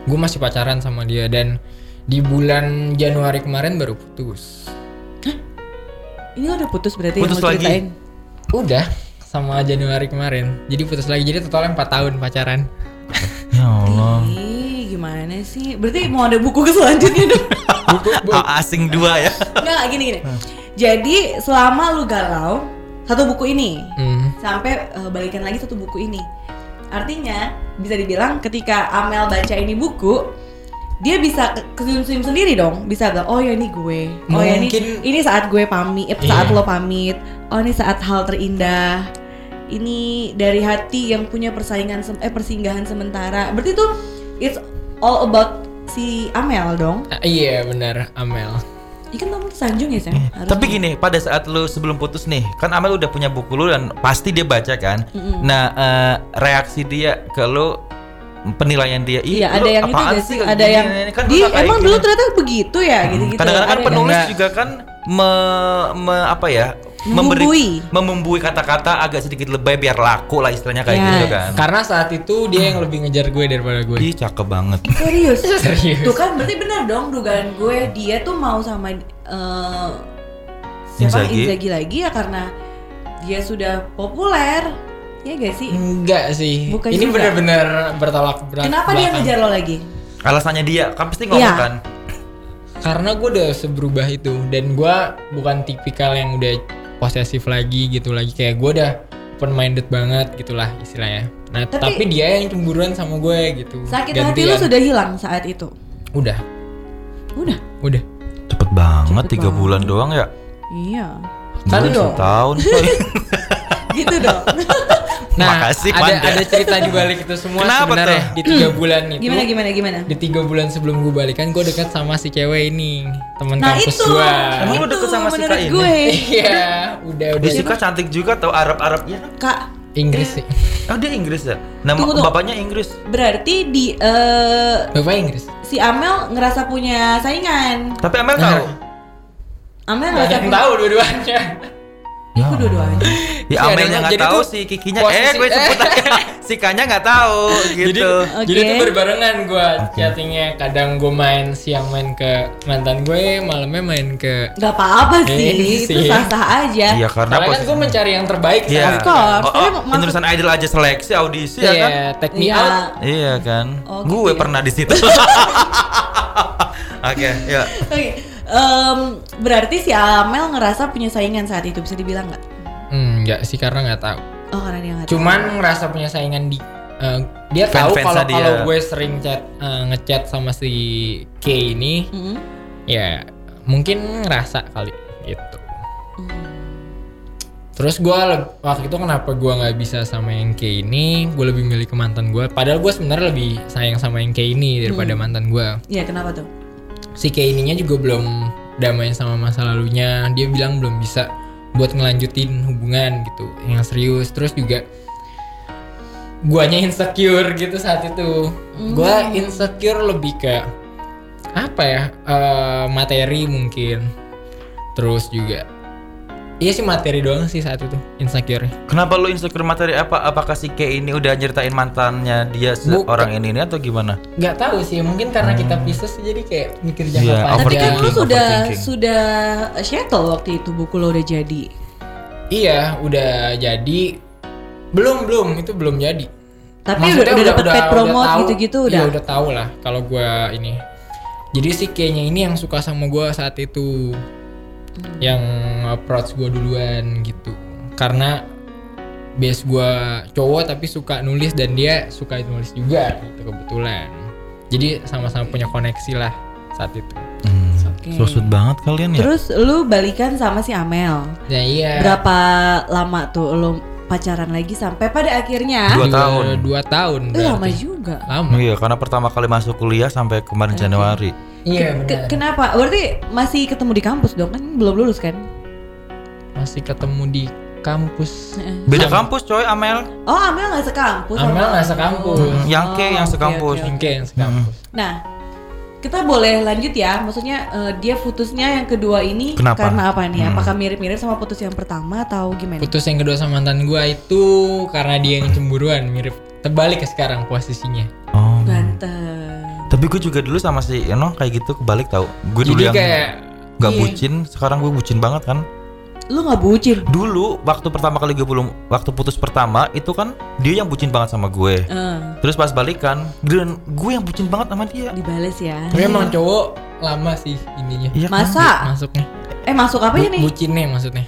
gue masih pacaran sama dia dan di bulan Januari kemarin baru putus Ini udah putus berarti Putus yang lo lagi? ceritain. udah sama Januari kemarin jadi putus lagi jadi totalnya 4 tahun pacaran Ya Allah. Gimana sih? Berarti mau ada buku ke selanjutnya dong? buku bu- A- asing dua ya. Enggak, gini gini. Jadi selama lu galau satu buku ini Hmm. sampai eh, balikan lagi satu buku ini. Artinya bisa dibilang ketika Amel baca ini buku, dia bisa ke- kesenyum-senyum sendiri dong. Bisa bilang, "Oh ya ini gue. Oh ya ini Mungkin- ini saat gue pamit, eh, saat Iya. lo pamit. Oh ini saat hal terindah. Ini dari hati yang punya persaingan eh persinggahan sementara." Berarti itu it's all about si Amel dong. Ah, iya benar Amel Ini kan kamu sanjung ya, Sam? Eh. Tapi gini, pada saat lu sebelum putus nih, kan Amel udah punya buku lu dan pasti dia baca kan. Nah, eh, reaksi dia ke lu penilaian dia, "Ih, Iya, ada yang itu apaan gak sih? Ada gini? yang kan di emang gini." dulu ternyata begitu ya, gitu-gitu. Kadang-kadang kan penulis juga kan me, me- apa ya? Membumbui. membumbui kata-kata agak sedikit lebay biar laku lah istilahnya kayak Yes. gitu kan. karena saat itu dia yang lebih ngejar gue daripada gue Ih, cakep banget. Serius? Serius. Tuh kan berarti benar dong dugaan gue dia tuh mau sama eh, siapa Inzaghi. Inzaghi lagi ya karena dia sudah populer. Ya gak sih? enggak sih Bukan ini benar-benar bertolak belakang Kenapa dia ngejar lo lagi? Alasannya dia kan pasti ngomong Iya. kan. karena gue udah seberubah itu dan gue bukan tipikal yang udah posesif lagi gitu lagi kayak gue udah open minded banget gitulah istilahnya nah Tapi- tapi, dia yang cemburuan sama gue gitu Sakit hati lu Gantian. sudah hilang saat itu. udah Udah. udah Cepet banget Cepet tiga banget. bulan doang ya. Iya. Kan setahun coy. gitu dong. nah Makasih, ada ada cerita di balik itu semua Kenapa sebenarnya tuh? di tiga bulan itu gimana gimana gimana? di tiga bulan sebelum gue balikan gue dekat sama si cewek ini teman Nah kampus itu, gue Emang lu deket sama si Kak ini? gue. iya udah udah Dia suka cantik juga tau Arab-Arabnya. Kak, Inggris sih. Oh dia Inggris ya? Nama Tunggu, tunggu. bapaknya Inggris. Berarti di eh, Bapak Inggris. si Amel ngerasa punya saingan. Tapi Amel tahu. Amel Gak ngerasa ada yang punya tahu dua-duanya. Ya. Aku dua-duanya. Ya Si Amelnya nggak jadi tahu tuh sih, Kikinya eh posisi- gue sebut aja. si Kanya nggak tahu Jadi, gitu. Oke. jadi tuh berbarengan gue chattingnya. Kadang gue main siang main ke mantan gue, malamnya main ke. Gak apa-apa sih, Eh, itu sih. sah-sah aja. Iya karena Karena kan gue mencari yang terbaik. Iya. Of course. Oh, oh, Idol aja seleksi audisi ya kan? Iya, take me Iya. out. Iya kan. Oh, gue gitu ya. pernah di situ. Oke, ya. Oke, em, berarti si Amel ngerasa punya saingan saat itu bisa dibilang nggak? Hmm, enggak sih karena nggak tahu. Oh karena dia nggak. Cuman ngerasa punya saingan di eh, dia tahu Fan-fansnya kalau dia. kalau gue sering chat eh, ngechat sama si K ini tahu. Mm-mm. ya mungkin ngerasa kali gitu. Hmm. Terus gue waktu itu kenapa gue nggak bisa sama yang K ini, gue lebih milih ke mantan gue. Padahal gue sebenarnya lebih sayang sama yang K ini daripada mantan gue. Iya kenapa tuh? Si ininya juga belum damai sama masa lalunya. Dia bilang belum bisa buat ngelanjutin hubungan gitu yang serius. Terus juga guanya insecure gitu saat itu. Gua insecure lebih ke apa ya? eh, materi mungkin. Terus juga Iya sih materi doang sih saat itu insecure. Kenapa lu insecure materi apa? Apakah si K ini udah nyeritain mantannya dia Bukan. seorang ini, ini atau gimana? Gak tahu sih, mungkin karena kita Pisces jadi kayak mikir jangka Iya, panjang. Tapi kan lu sudah sudah settle waktu itu buku lo udah jadi. Iya, udah jadi. Belum belum itu belum jadi. Tapi Maksudnya udah, udah dapet paid promote gitu-gitu Iya udah. udah tahu lah kalau gua ini. Jadi si kayaknya ini yang suka sama gua saat itu. Hmm. Yang approach gua duluan gitu. Karena base gua cowok tapi suka nulis dan dia suka nulis juga gitu kebetulan. Jadi sama-sama punya koneksi lah saat itu. Oke. So sweet banget kalian ya. Terus lu balikan sama si Amel. Ya iya. Berapa lama tuh lu pacaran lagi sampai pada akhirnya? Dua tahun. Dua tahun. Eh, lama juga. Lama. Iya, karena pertama kali masuk kuliah sampai kemarin Januari. Iya Ke- benar. kenapa? Berarti masih ketemu di kampus dong kan belum lulus kan? Masih ketemu di kampus. Beda kampus coy, Amel. Oh Amel nggak sekampus Amel nggak sekampus. Oh, Yang K yang oke, sekampus. oke, oke. Mungkin sekampus. Nah, kita boleh lanjut ya. Maksudnya eh, dia putusnya yang kedua ini Kenapa? karena apa nih? Hmm. Apakah mirip-mirip sama putus yang pertama atau gimana? Putus yang kedua sama mantan gua itu karena dia yang cemburuan, mirip terbalik ke sekarang posisinya. Tapi gue juga dulu sama si Eno kayak gitu kebalik tau. Gue dulu Jadi yang kayak gak iya. bucin, sekarang gue bucin banget kan. Lu nggak bucin? Dulu waktu pertama kali gue belum waktu putus pertama itu kan dia yang bucin banget sama gue. Eh, Terus pas balikan, dan gue yang bucin banget sama dia. dibales ya. tapi emang cowok lama sih ininya. Iya kan? Masa? Masuknya. Eh masuk apa ya Bu- nih? bucinnya maksudnya.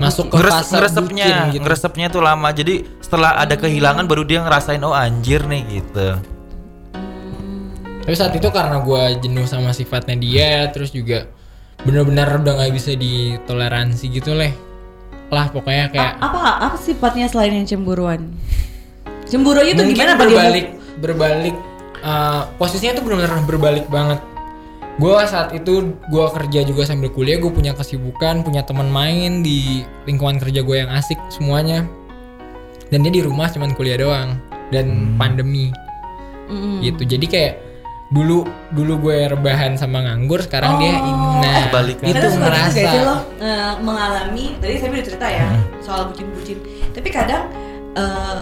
Masuk ke Ngeres, fase ngeresepnya, bucin gitu. ngeresepnya tuh lama. Jadi setelah ada kehilangan baru dia ngerasain oh anjir nih gitu. Tapi saat itu karena gua jenuh sama sifatnya dia, terus juga bener-bener udah nggak bisa ditoleransi gitu leh. Lah pokoknya kayak Apa apa sifatnya selain yang cemburuan? Cemburunya tuh mungkin gimana apa dia? berbalik berbalik uh, posisinya tuh benar-benar berbalik banget gue saat itu gue kerja juga sambil kuliah gue punya kesibukan punya teman main di lingkungan kerja gue yang asik semuanya dan dia di rumah cuman kuliah doang dan pandemi Mm-mm. gitu jadi kayak dulu dulu gue rebahan sama nganggur sekarang dia ini nah itu gitu ngerasa gak sih lo eh, mengalami tadi saya udah cerita ya soal bucin-bucin. Tapi kadang eh,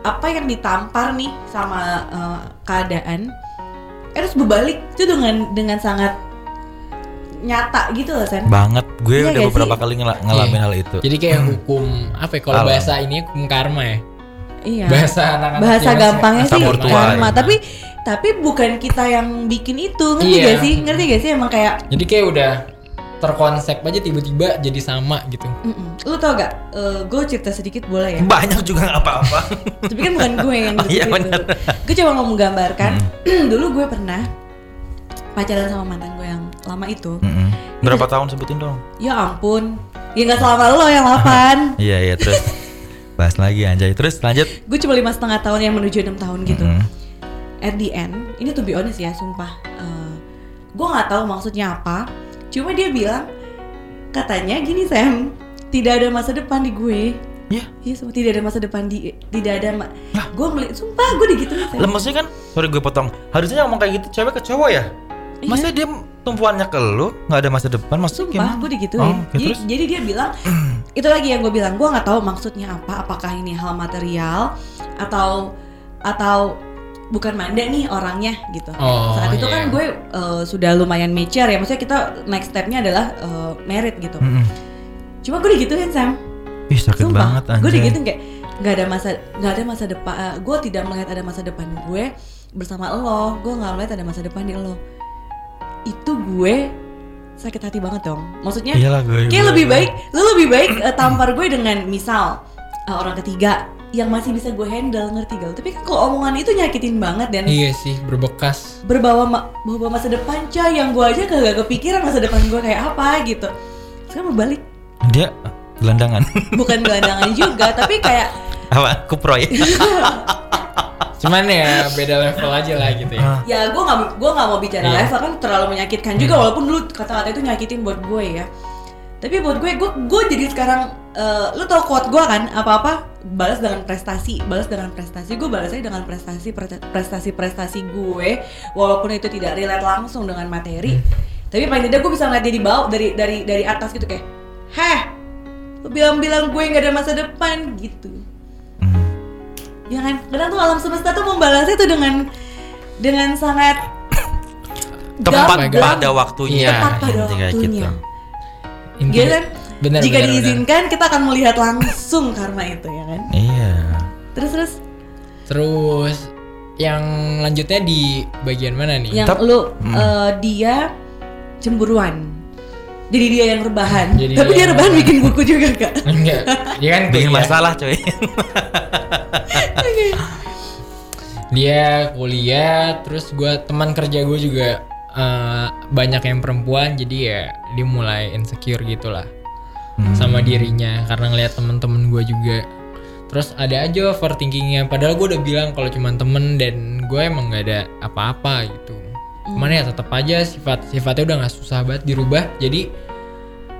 apa yang ditampar nih sama eh, keadaan eh, terus berbalik. Itu dengan dengan sangat nyata gitu loh Sen Banget. Gue Iya udah beberapa sih? kali ngela- ngalamin Iya. hal itu. jadi kayak hukum apa ya kalau bahasa ini hukum karma ya? Iya. Bahasa anak-anak bahasa gampangnya sih karma. Tapi tapi bukan kita yang bikin itu ngerti Iya. gak sih ngerti gak sih emang kayak Jadi kayak udah terkonsep aja tiba-tiba jadi sama gitu. mm-mm. lu tau gak gue cerita sedikit boleh ya Banyak juga nggak apa-apa. tapi kan bukan gue yang Oh, iya, bener. gue cuma mau menggambarkan dulu gue pernah pacaran sama mantan gue yang lama itu Mm-mm. Berapa tahun sebutin dong? ya ampun ya nggak selama lo yang 8 Iya iya terus bahas lagi anjay. Terus lanjut. gue cuma lima setengah tahun yang menuju enam tahun gitu Mm-mm. At the end ini to be honest ya sumpah eh, gue nggak tahu maksudnya apa cuma dia bilang katanya gini Sam tidak ada masa depan di gue Iya. Iya, semua tidak ada masa depan di tidak ada ma- gue melihat sumpah gue digituin Sam. Lah maksudnya kan, sorry gue potong. Harusnya ngomong kayak gitu cewek ke cowok ya? Iya. Masa dia tumpuannya ke lu nggak ada masa depan? Maksudnya Sumpah, gimana? gue digituin. Oh, jadi, jadi dia bilang, itu lagi yang gue bilang, gue nggak tahu maksudnya apa. Apakah ini hal material atau atau bukan manda nih orangnya gitu. Oh, Saat itu iya. kan gue uh, sudah lumayan mature ya, maksudnya kita next stepnya adalah uh, merit gitu. Mm-mm. Cuma gue digituin Sam, Ih sakit sumpah. banget gue anjay. digituin kayak nggak ada masa nggak ada masa depan. uh, gue tidak melihat ada masa depan gue bersama lo. Gue nggak melihat ada masa depan di lo. Itu gue sakit hati banget dong. Maksudnya Iyalah gue. Kayak gue- lebih gue- baik, lu lebih baik eh, tampar gue dengan misal eh, orang ketiga yang masih bisa gue handle ngerti gak? Tapi kan kalau omongan itu nyakitin banget dan Iya sih, berbekas. berbawa ma- bawa masa depan coy yang gue aja kagak kepikiran masa depan gue kayak apa gitu. Sekarang berbalik, Dia gelandangan. bukan gelandangan juga, tapi kayak Apa? Kuproy. Cuman ya beda level aja lah gitu ya. Ah. ya gue nggak gue nggak mau bicara Iya. level kan terlalu menyakitkan juga walaupun dulu kata-kata itu nyakitin buat gue ya tapi buat gue gue gue jadi sekarang eh, lu tau quote gue kan apa apa balas dengan prestasi balas dengan prestasi gue balasnya dengan prestasi prestasi prestasi gue walaupun itu tidak relate langsung dengan materi tapi paling tidak gue bisa ngeliat dia di bawah dari dari dari atas gitu kayak heh lu bilang-bilang gue nggak ada masa depan gitu Hmm. ya kan kadang tuh alam semesta tuh membalasnya tuh dengan dengan sangat Tepat gamblang. pada waktunya. Tepat pada kayak waktunya. gitu. Intinya- Gitu kan? Bener, Jika bener, bener. diizinkan kita akan melihat langsung karma itu ya kan. Iya. Terus terus Terus yang lanjutnya di bagian mana nih? yang Tep- lu Hmm. eh, dia cemburuan. Jadi dia yang rebahan. Jadi Tapi dia dia rebahan bikin buku juga kak. Enggak, dia kan Bikin kuliah. masalah coy. Dia kuliah, terus gua teman kerja gue juga eh, banyak yang perempuan, jadi ya dia mulai insecure gitulah Hmm. sama dirinya karena ngeliat temen-temen gue juga. Terus ada aja overthinkingnya, padahal gue udah bilang kalau cuman temen dan gue emang nggak ada apa-apa gitu. Cuman ya tetap aja sifat sifatnya udah nggak susah banget dirubah, jadi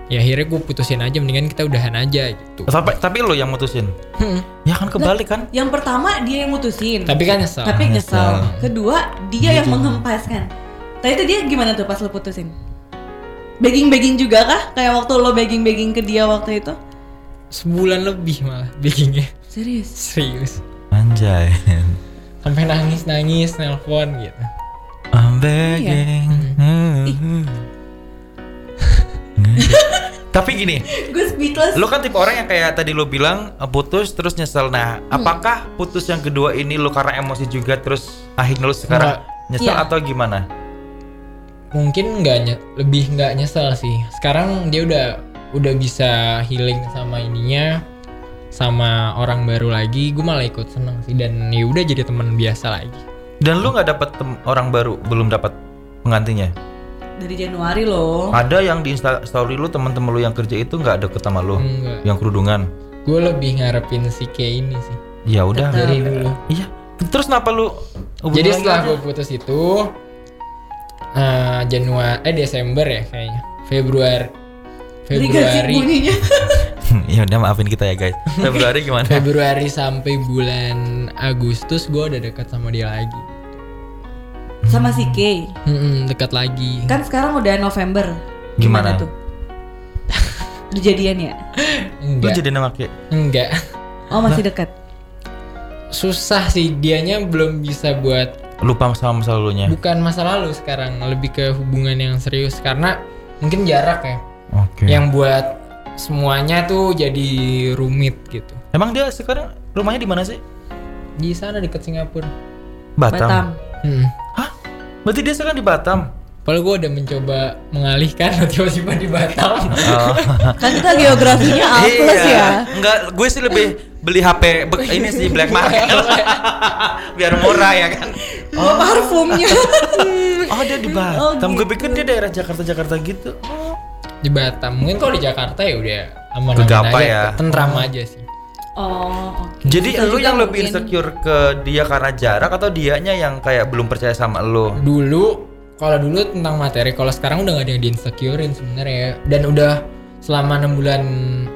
ya akhirnya gue putusin aja mendingan kita udahan aja gitu. Tapi tapi lo yang mutusin. Hmm. Ya kan kebalik kan? Yang pertama dia yang mutusin. Tapi kan nyesel. Tapi nyesel. Nyesel. Kedua dia yang menghempaskan. Tadi itu dia gimana tuh pas lu putusin? Begging-begging juga kah? Kayak waktu lo begging-begging ke dia waktu itu? Sebulan lebih malah bakingnya. Serius? Serius. Anjay. Sampai nangis-nangis nelpon gitu. I'm begging. Hmm. Tapi gini, Gue speechless. lo kan tipe orang yang kayak tadi lo bilang eh, putus terus nyesel. Nah, apakah putus yang kedua ini lo karena emosi juga terus akhirnya lo sekarang nyesel Iya. atau gimana? Mungkin nggak lebih nggak nyesel sih. Sekarang dia udah udah bisa healing sama ininya sama orang baru lagi. Gue malah ikut seneng sih dan ya udah jadi teman biasa lagi. Dan lo nggak dapet tem- orang baru, belum dapat penggantinya? Dari Januari loh. Ada yang di Insta story lu teman-teman lu yang kerja itu nggak deket sama lu, Enggak. yang kerudungan. Gue lebih ngarepin si K ini sih Ya udah. Dari dulu. Iya. Terus kenapa lu? Jadi setelah gue putus itu eh Januari eh Desember ya kayaknya. Februari Februari bunyinya? ya udah maafin kita ya guys. Februari gimana? Februari sampai bulan Agustus gue udah dekat sama dia lagi. Sama si Kay. Mm-mm, dekat lagi. Kan sekarang udah November. Gimana? tuh? Udah jadian ya? Lu Enggak. jadi nama kayak Enggak. Oh masih dekat. Susah sih dianya belum bisa buat lupa sama masa lalunya. bukan masa lalu sekarang lebih ke hubungan yang serius karena mungkin jarak ya Oke. yang buat semuanya tuh jadi rumit gitu. Emang dia sekarang rumahnya di mana sih? Di sana deket Singapura. Batam. Batam. Hmm. Hah? Berarti dia sekarang di Batam? Padahal gue udah mencoba mengalihkan tiba-tiba di Batam. Oh. Kan kita geografinya A plus Iya. ya. Enggak, gue sih lebih beli HP be- ini sih black market. Biar murah ya kan. Oh, parfumnya. Oh, dia di Batam. Gue pikir dia daerah Jakarta-Jakarta gitu. di Batam. Mungkin kalau di Jakarta ya udah aman-aman aja, ya. tentram aja sih. oh, oke. Jadi Bisa lu yang lebih mungkin. insecure ke dia karena jarak atau dianya yang kayak belum percaya sama lu? Dulu kalau dulu tentang materi, kalau sekarang udah gak ada yang di insecurein sebenarnya ya. Dan udah selama enam bulan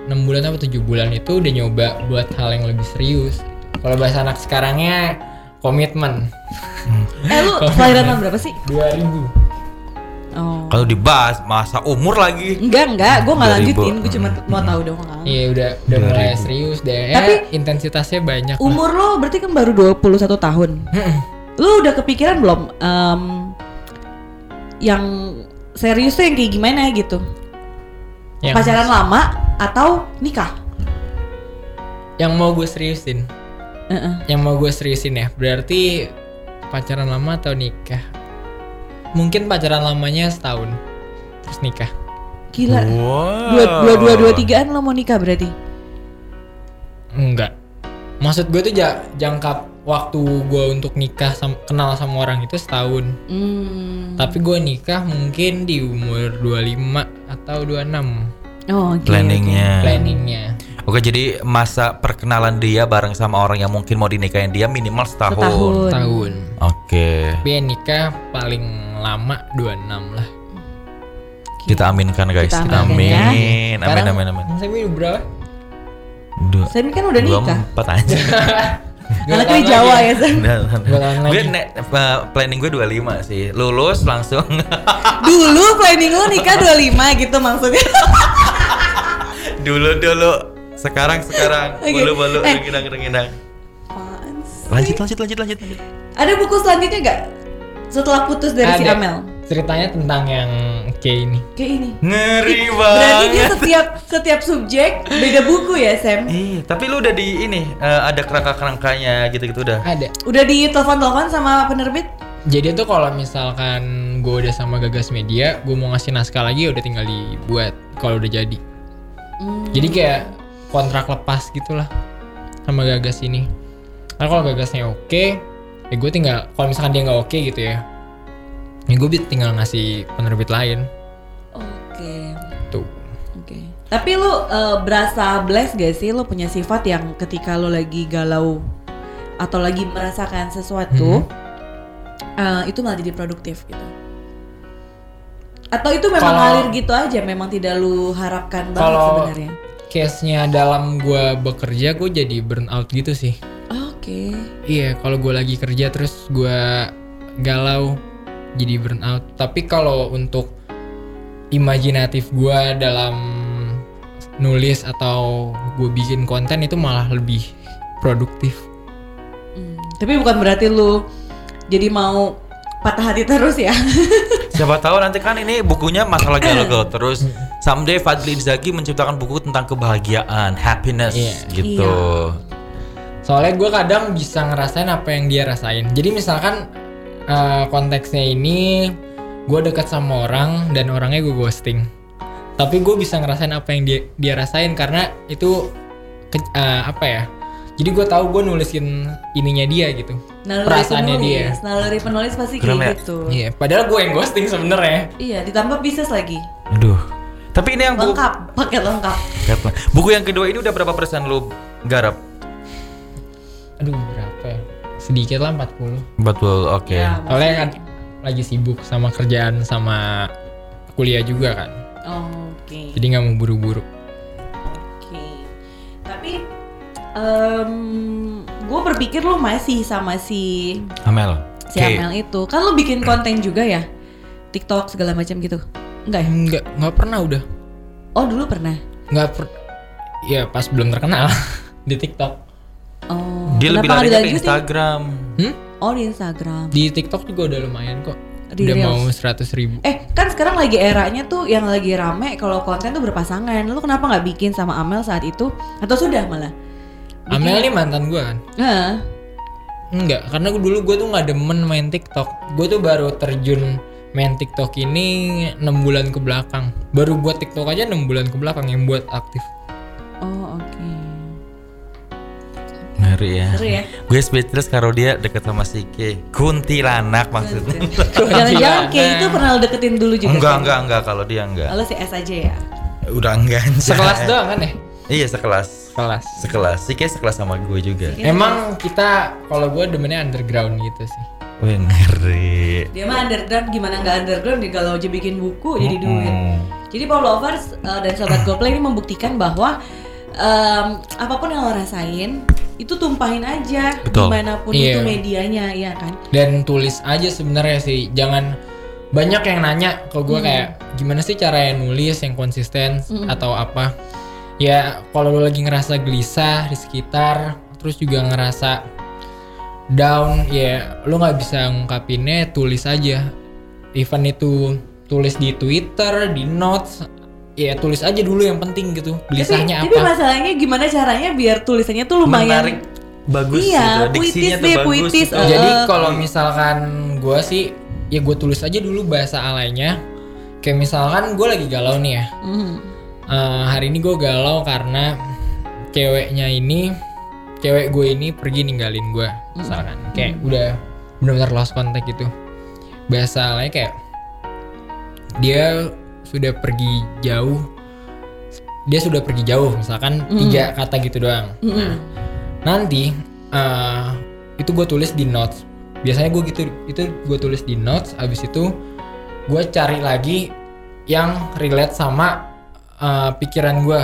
enam bulan apa tujuh bulan itu udah nyoba buat hal yang lebih serius kalau bahasa anak sekarangnya komitmen Eh lu kelahiran tahun berapa sih? 2000 Oh. Kalau dibahas masa umur lagi. Enggak, enggak, gue nggak 2000. lanjutin, gue cuma mau tahu doang. iya udah udah mulai 2000. serius deh Tapi- ya, intensitasnya banyak lah. Umur lo berarti kan baru 21 tahun. Mm-mm. Lu udah kepikiran belum em, yang serius tuh yang kayak gimana gitu? yang, Pacaran lama atau nikah? yang mau gue seriusin Heeh. yang mau gue seriusin ya berarti pacaran lama atau nikah mungkin pacaran lamanya setahun terus nikah Gila. Wow. Dua, dua, dua, dua, tigaan lo mau nikah berarti? enggak maksud gue tuh ja- jangka waktu gue untuk nikah sam- kenal sama orang itu setahun Hmm. tapi gue nikah mungkin di umur 25 atau 26 Oh, oke, Planningnya. planningnya Oke, jadi masa perkenalan dia bareng sama orang yang mungkin mau dinikahin dia minimal setahun. Setahun. tahun Oke. tapi ya nikah paling lama 26 lah oke. Kita aminkan guys. Kita Kita aminkan ya. amin. Amin amin amin. Saya ini berapa? Dua. Semi kan udah dua nikah. empat aja. Anaknya tahun Jawa ya, lagi. gue eh, planning gue 25 sih. Lulus langsung. Dulu planning lo nikah 25 gitu maksudnya. dulu dulu. Sekarang sekarang. Bulu bulu Eh. rengginang rengginang. Apaan sih? Lanjut lanjut lanjut lanjut. lanjut. Ada buku selanjutnya gak? Setelah putus dari si Ada. Amel. Ceritanya tentang yang kayak ini. Kayak ini. Ngeri Berarti dia banget. setiap setiap subjek beda buku ya, Sam? Iya, tapi lu udah di ini eh, ada kerangka-kerangkanya gitu-gitu udah. Ada. Udah di telepon-telepon sama penerbit? Jadi tuh kalau misalkan gue udah sama Gagas Media, gue mau ngasih naskah lagi ya udah tinggal dibuat kalau udah jadi. Hmm. Jadi kayak kontrak lepas gitulah sama Gagas ini. Karena kalau Gagasnya oke, ya gue tinggal kalau misalkan dia nggak oke gitu ya, ya gue tinggal ngasih penerbit lain. Oke. Tuh. Oke. Tapi lu eh, berasa blessed gak sih lu punya sifat yang ketika lu lagi galau atau lagi merasakan sesuatu eh, itu malah jadi produktif gitu. Atau itu memang Kalau- ngalir gitu aja, memang tidak lu harapkan banget sebenarnya. Case-nya dalam gue bekerja, gue jadi burnout gitu sih. Oke. Iya, kalau gue lagi kerja terus gue galau jadi burnout. Tapi kalau untuk imajinatif gue dalam nulis atau gue bikin konten itu malah lebih produktif. Hmm, Tapi bukan berarti lu jadi mau patah hati terus ya. Siapa tahu nanti kan ini bukunya masalah galau terus someday Fadli Zaki menciptakan buku tentang kebahagiaan, happiness Iya. gitu. Soalnya gue kadang bisa ngerasain apa yang dia rasain. Jadi misalkan eh, konteksnya ini gue dekat sama orang dan orangnya gue ghosting. Tapi gue bisa ngerasain apa yang dia dia rasain karena itu ke- eh, apa ya? Jadi gue tahu gue nulisin ininya dia gitu. Naluri Perasaannya dia. penulis, naluri penulis pasti Keren kayak ya? gitu. Iya, padahal gue yang ghosting sebenarnya. Iya, ditambah bisnis lagi. Aduh. Tapi ini yang bu- Lengkap, paket lengkap. buku yang kedua ini udah berapa persen lu garap? Aduh, berapa ya? Sedikit lah 40. Betul, oke. Ya, Soalnya kan lagi sibuk sama kerjaan sama kuliah juga kan. Oke. Jadi nggak mau buru-buru. Oke. Tapi gue berpikir lo masih sama si Amel. si Oke. Amel itu. Kan lo bikin konten juga ya? TikTok segala macam gitu. Enggak ya? Enggak, nggak pernah udah. Oh, dulu pernah. Nggak per Ya pas belum terkenal di TikTok. Oh. Dia lebih kenapa ke dilanjutin? Instagram. Hmm? Oh, di Instagram. Di TikTok juga udah lumayan kok. Di udah Reels. mau 100 ribu. Eh, kan sekarang lagi eranya tuh yang lagi rame kalau konten tuh berpasangan. Lu kenapa nggak bikin sama Amel saat itu? Atau sudah malah? Amel nih mantan gue kan. Heeh. Enggak, karena gua- dulu gue tuh nggak demen main TikTok. Gue tuh baru terjun main TikTok ini 6 bulan ke belakang. Baru buat TikTok aja 6 bulan ke belakang yang buat aktif. Ngeri ya. Seru ya. Gue speechless kalau dia deket sama si K. Kuntilanak maksudnya. Jangan-jangan kayak itu pernah lo deketin dulu juga. enggak, enggak, enggak kalau dia enggak. Lalu si S aja ya. Udah enggak. anjay. Sekelas doang kan ya? Iya, sekelas. Kelas. Sekelas. Si K sekelas sama gue juga. Emang kita kalau gue demennya underground gitu sih. Wih ngeri. Dia mah underground gimana nggak underground dia kalau aja bikin buku jadi duit. Mm-mm. Jadi Pop Lovers uh, dan Sobat GoPlay ini membuktikan bahwa em, apa pun yang lo rasain itu tumpahin aja Betul. di mana pun Iya. itu medianya ya kan. dan tulis aja sebenarnya sih jangan banyak yang nanya ke gue kayak gimana sih cara yang nulis yang konsisten atau apa ya kalau lu lagi ngerasa gelisah di sekitar terus juga ngerasa down ya lu nggak bisa ngungkapinnya tulis aja even itu tulis di Twitter di notes ya tulis aja dulu yang penting gitu gelisahnya tapi, tapi apa masalahnya gimana caranya biar tulisannya tuh lumayan Menarik. Bagus Iya, gitu. puitis Diksinya tuh deh, bagus puitis, gitu. eh. Jadi kalau misalkan gue sih ya gue tulis aja dulu bahasa alainya. Kayak misalkan gue lagi galau nih ya. Mhm. Eh, hari ini gue galau karena ceweknya ini, cewek gue ini pergi ninggalin gue, misalkan. Kayak udah benar-benar lost contact gitu. Bahasa alainya kayak dia sudah pergi jauh. Dia sudah pergi jauh, misalkan tiga kata gitu doang. Mhm. nanti eh, itu gue tulis di notes biasanya gue gitu itu gue tulis di notes abis itu gue cari lagi yang relate sama eh, pikiran gue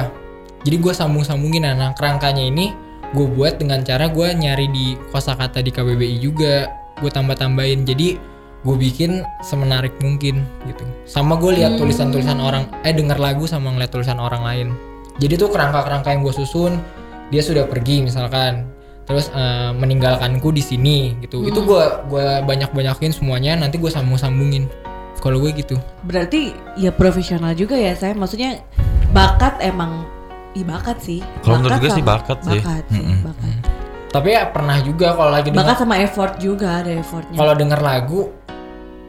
jadi gue sambung sambungin nah kerangkanya ini gue buat dengan cara gue nyari di kosakata di KBBI juga gue tambah tambahin jadi gue bikin semenarik mungkin gitu sama gue lihat tulisan tulisan orang eh denger lagu sama ngeliat tulisan orang lain jadi tuh kerangka kerangka yang gue susun dia sudah pergi misalkan terus eh, meninggalkanku di sini gitu itu gue gua banyak banyakin semuanya nanti gue sambung sambungin kalau gue gitu Berarti ya profesional juga ya saya. Maksudnya bakat emang i bakat sih. Kalau menurut gue sih bakat sih. Bakat sih, Mm-mm. bakat. tapi ya pernah juga kalau lagi denger Bakat sama effort juga ada effortnya. kalau denger lagu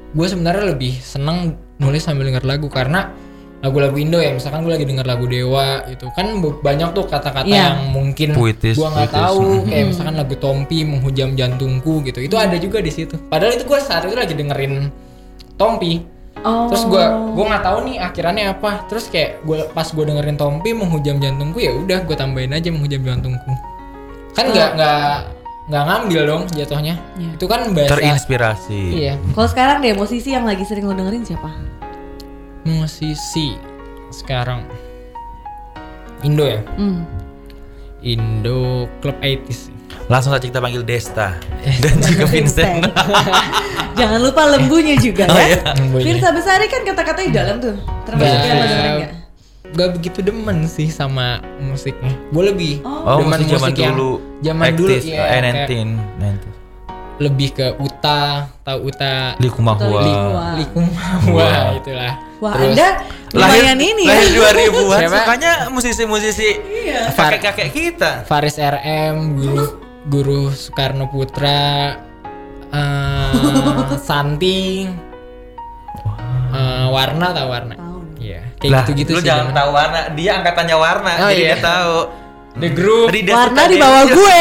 gue sebenarnya lebih seneng nulis sambil denger lagu karena lagu-lagu Indo ya. Misalkan gue lagi denger lagu Dewa itu kan banyak tuh kata-kata Iya. yang mungkin Puitis, gue nggak tahu. Mhm. kayak misalkan lagu Tompi menghujam jantungku gitu. Itu ada juga di situ. Padahal itu gue saat itu lagi dengerin Tompi. Oh. terus gue gue nggak tahu nih akhirannya apa. Terus kayak gue pas gue dengerin Tompi menghujam jantungku ya udah gue tambahin aja menghujam jantungku. Kan nggak nggak nggak ngambil dong jatuhnya Iya. itu kan bahasa Terinspirasi. iya Kalau sekarang deh musisi yang lagi sering lo dengerin siapa? musisi sekarang Indo ya Hmm. Indo Club 80s Langsung saja kita panggil Desta dan juga Vincent. Jangan lupa lembunya juga Oh, ya. iya. Lembunya. Firsa Besari kan kata-katanya dalam tuh. Termasuk yang lo dengerin nggak? Gak begitu demen sih sama musiknya gue lebih Oh, demen musik zaman musik yang dulu. zaman dulu 80s, ya eh, kayak 19, 90s. lebih ke Uta tahu Uta Likumahua. Likumahua. Likumahua itulah Wah, Terus Anda lumayan ini ya. lahir 2000-an Siapa? sukanya musisi-musisi Iya. kakek-kakek kita. Faris RM guru guru Soekarno Putra eh, Santi eh, Warna tahu Warna Tahu. Iya kayak lah, gitu-gitu lu sih jangan tahu warna, dia angkatannya warna, Oh, jadi iya. dia tahu. The Group Rida Warna Sita di bawah Dewi. gue.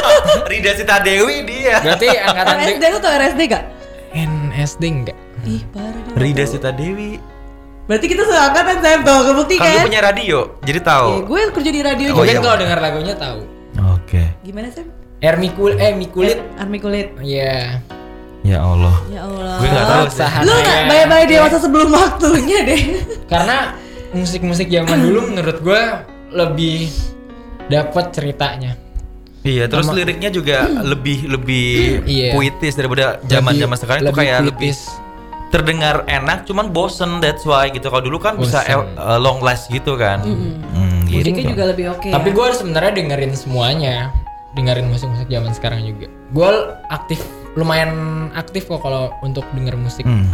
Rida Sita Dewi dia. berarti angkatan RSD The lu tau RSD gak? NSD enggak Ih, parah dia. Rida Sita Dewi. Berarti kita seangkatan saya tahu kebukti Kan kan? punya radio, jadi Ya, tahu. gue kerja di radio Oh, juga. Iya. kalau dengar lagunya tahu Oke. Gimana sih? Air Mikul eh Mikulit Army kulit. Iya Ya Allah. Ya Allah. Gue nggak tahu sih. Lu nggak saya. bayar-bayar dewasa sebelum waktunya deh. karena musik-musik zaman dulu menurut gua lebih dapat ceritanya Iya, terus Sama- liriknya juga lebih lebih Iya. puitis daripada zaman-zaman Lebih- sekarang itu kayak lebih puitis. terdengar enak, cuman bosen that's why gitu. Kalau dulu kan bisa Bosen. eh, eh, long last gitu kan. Hmm, gitu. Musiknya juga lebih oke. tapi ya. gua sebenarnya dengerin semuanya dengerin musik-musik zaman sekarang juga gua aktif lumayan aktif kok kalau untuk denger musik Hmm.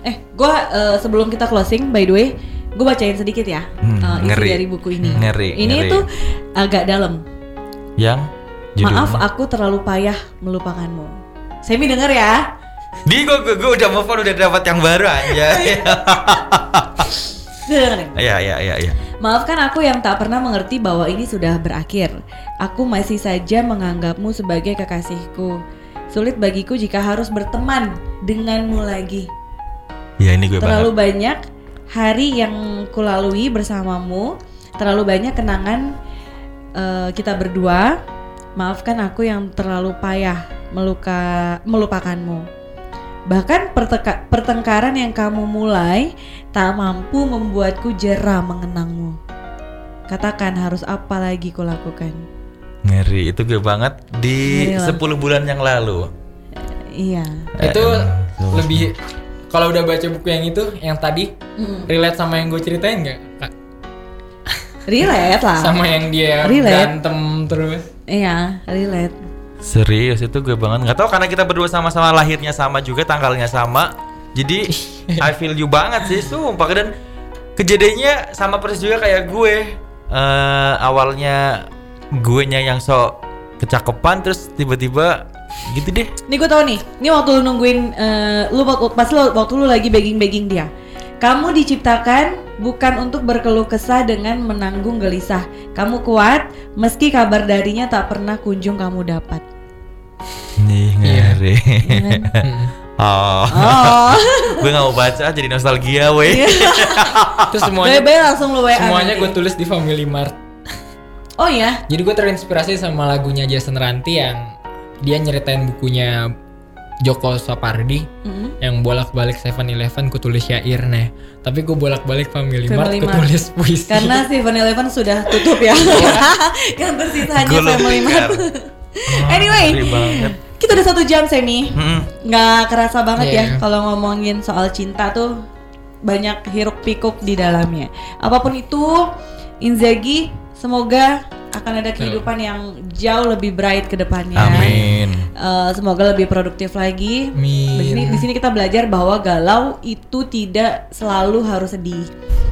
Eh, gue sebelum kita closing, by the way, gue bacain sedikit ya Hmm, eh, isi ngeri. dari buku ini. Ngeri, Ini ngeri. tuh agak dalam. Yang judulnya? Maaf, aku terlalu payah melupakanmu. Semi denger ya. Di gue, gue, gue udah move on udah dapat yang baru aja. Dengerin. Iya iya iya iya. Maafkan aku yang tak pernah mengerti bahwa ini sudah berakhir. Aku masih saja menganggapmu sebagai kekasihku. Sulit bagiku jika harus berteman denganmu lagi. Ya ini gue Terlalu banget. banyak hari yang kulalui bersamamu, terlalu banyak kenangan eh, kita berdua. Maafkan aku yang terlalu payah meluka melupakanmu. Bahkan perteka- pertengkaran yang kamu mulai tak mampu membuatku jerah mengenangmu. Katakan harus apa lagi kulakukan? Ngeri, itu gue banget di Ngeri lah. 10 bulan yang lalu. Iya. itu Eh, lebih kalau udah baca buku yang itu yang tadi Mm. relate sama yang gue ceritain nggak kak Relate lah. sama yang dia Relate. berantem terus Iya, relate. Serius itu gue banget nggak tahu karena kita berdua sama-sama lahirnya sama juga tanggalnya sama. Jadi I feel you banget sih sumpah dan kejadiannya sama persis juga kayak gue. Eh awalnya gue nya yang sok kecakepan terus tiba-tiba gitu deh. Nih gue tau nih, ini waktu lu nungguin, eh, lu waktu- pas lu waktu lu lagi begging-begging dia. Kamu diciptakan bukan untuk berkeluh kesah dengan menanggung gelisah. Kamu kuat meski kabar darinya tak pernah kunjung kamu dapat. Nih Iya. ngeri. Ya kan? Oh. Oh, gue nggak mau baca jadi nostalgia weh. itu semuanya bebe langsung lu WA. semuanya gue tulis di Family Mart Oh ya, jadi gue terinspirasi sama lagunya Jason Ranti yang dia nyeritain bukunya Joko Sapardi Mm. yang bolak-balik 7-Eleven ku tulis syair nih tapi gue bolak-balik Family, Mart Family ku Mart. tulis puisi karena Seven Eleven sudah tutup ya. yang tersisa hanya Family. Mart. Anyway. Banget. Kita udah satu jam Semi. Nggak kerasa banget ya Iya. kalau ngomongin soal cinta tuh banyak hiruk pikuk di dalamnya. Apa pun itu, Inzaghi semoga akan ada kehidupan yang jauh lebih bright ke depannya. Amin. Eh, semoga lebih produktif lagi. Amin. di sini kita belajar bahwa galau itu tidak selalu harus sedih.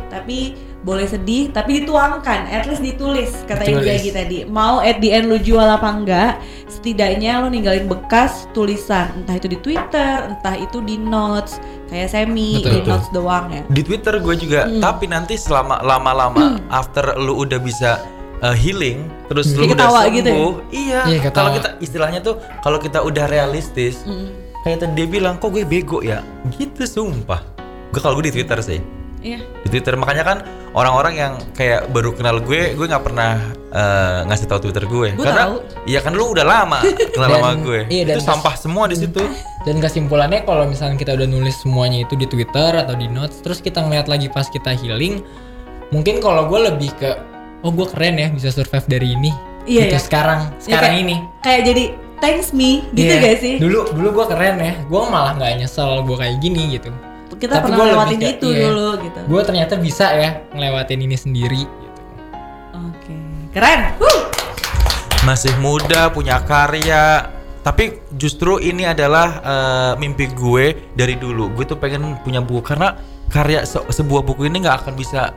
Tapi boleh sedih, tapi dituangkan, at least ditulis kata Ditulis. Inzaghi tadi. Mau at the end lu jual apa enggak, setidaknya lu ninggalin bekas tulisan, entah itu di Twitter, entah itu di notes, kayak Semi Betul, di betul. notes doang ya. Di Twitter gue juga, Hmm. tapi nanti selama lama-lama after lu udah bisa uh, healing, terus lu Kayak udah ketawa sembuh, gitu ya? iya. Iya, kalau kita istilahnya tuh kalau kita udah realistis, Mm. kayak tadi dia bilang kok gue bego ya, gitu sumpah. Gue kalau gue di Twitter sih, Iya. di Twitter makanya kan orang-orang yang kayak baru kenal gue, gue nggak pernah uh, ngasih tahu Twitter gue, Gue karena tahu. iya kan lu udah lama kenal Dan- sama gue, iya, dan itu sampah semua di situ. Dan kesimpulannya kalau misalnya kita udah nulis semuanya itu di Twitter atau di notes, terus kita ngeliat lagi pas kita healing, mungkin kalau gue lebih ke, oh gue keren ya bisa survive dari ini. Iya, gitu iya. sekarang, Ya, sekarang kayak- ini. Kayak jadi thanks me, gitu Iya. gak sih? Dulu dulu gue keren ya, gue malah nggak nyesel gue kayak gini gitu. Kita Tapi pernah lewatin ke- itu iya. dulu gitu. Gue ternyata bisa ya ngelewatin ini sendiri. Gitu. Oke. Keren. Wuh. masih muda punya karya tapi justru ini adalah eh, mimpi gue dari dulu gue tuh pengen punya buku karena karya se- sebuah buku ini nggak akan bisa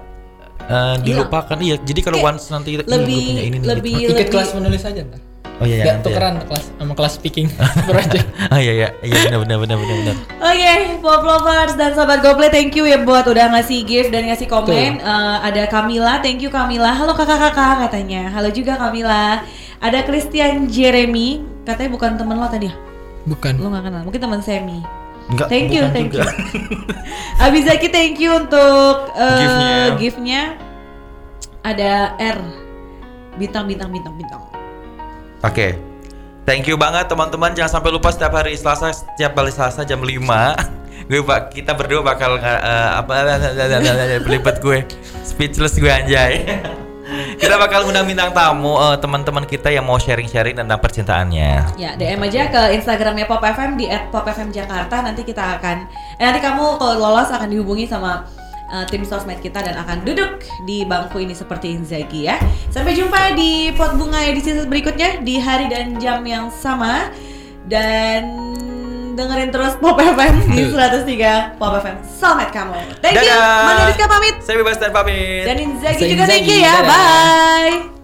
eh, dilupakan iya jadi kalau once nanti kita "Ih, lebih- gue punya ini nih," lebih- gitu. Ikut lebih- kelas menulis aja ntar. Oh iya Gak iya nanti ya. tukeran kelas sama kelas speaking project. ah iya iya iya benar benar benar benar benar Oke, Pop Lovers dan Sobat Gople, thank you ya buat udah ngasih gift dan ngasih komen. Eh, ada Kamila, thank you Kamila. Halo kakak-kakak katanya. Halo juga Kamila. Ada Christian Jeremy, katanya bukan temen lo tadi ya? Bukan. Lo gak kenal, mungkin teman Semi. Enggak, Thank you, thank juga. you. Abizaki thank you untuk eh, Gift-nya. gift-nya. Ada R. Bintang, bintang, bintang, bintang. Oke. Thank you banget teman-teman. Jangan sampai lupa setiap hari Selasa, setiap hari Selasa jam 5 gue bak kita berdua bakal eh, apa belibet gue speechless gue anjay. kita bakal undang bintang tamu eh, teman-teman kita yang mau sharing-sharing tentang percintaannya. Ya, DM aja ke Instagramnya Pop FM di @popfmjakarta. Nanti kita akan, eh, nanti kamu kalau lolos akan dihubungi sama eh, tim sosmed kita dan akan duduk di bangku ini seperti Inzaghi ya. Sampai jumpa di pot bunga edisi berikutnya di hari dan jam yang sama dan dengerin terus Pop FM di 103 Pop FM. Selamat kamu. Thank you. Dadah. Manda Rizka pamit. Saya bebas dan pamit. Dan Inzaghi Saya juga thank you ya. Dadah. Bye.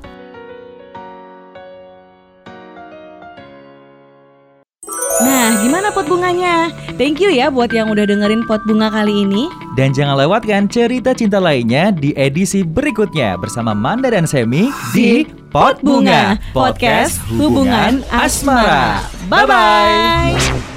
Nah, gimana pot bunganya? Thank you ya buat yang udah dengerin pot bunga kali ini. Dan jangan lewatkan cerita cinta lainnya di edisi berikutnya bersama Manda dan Semi di Pot Bunga, podcast hubungan asmara. Bye-bye.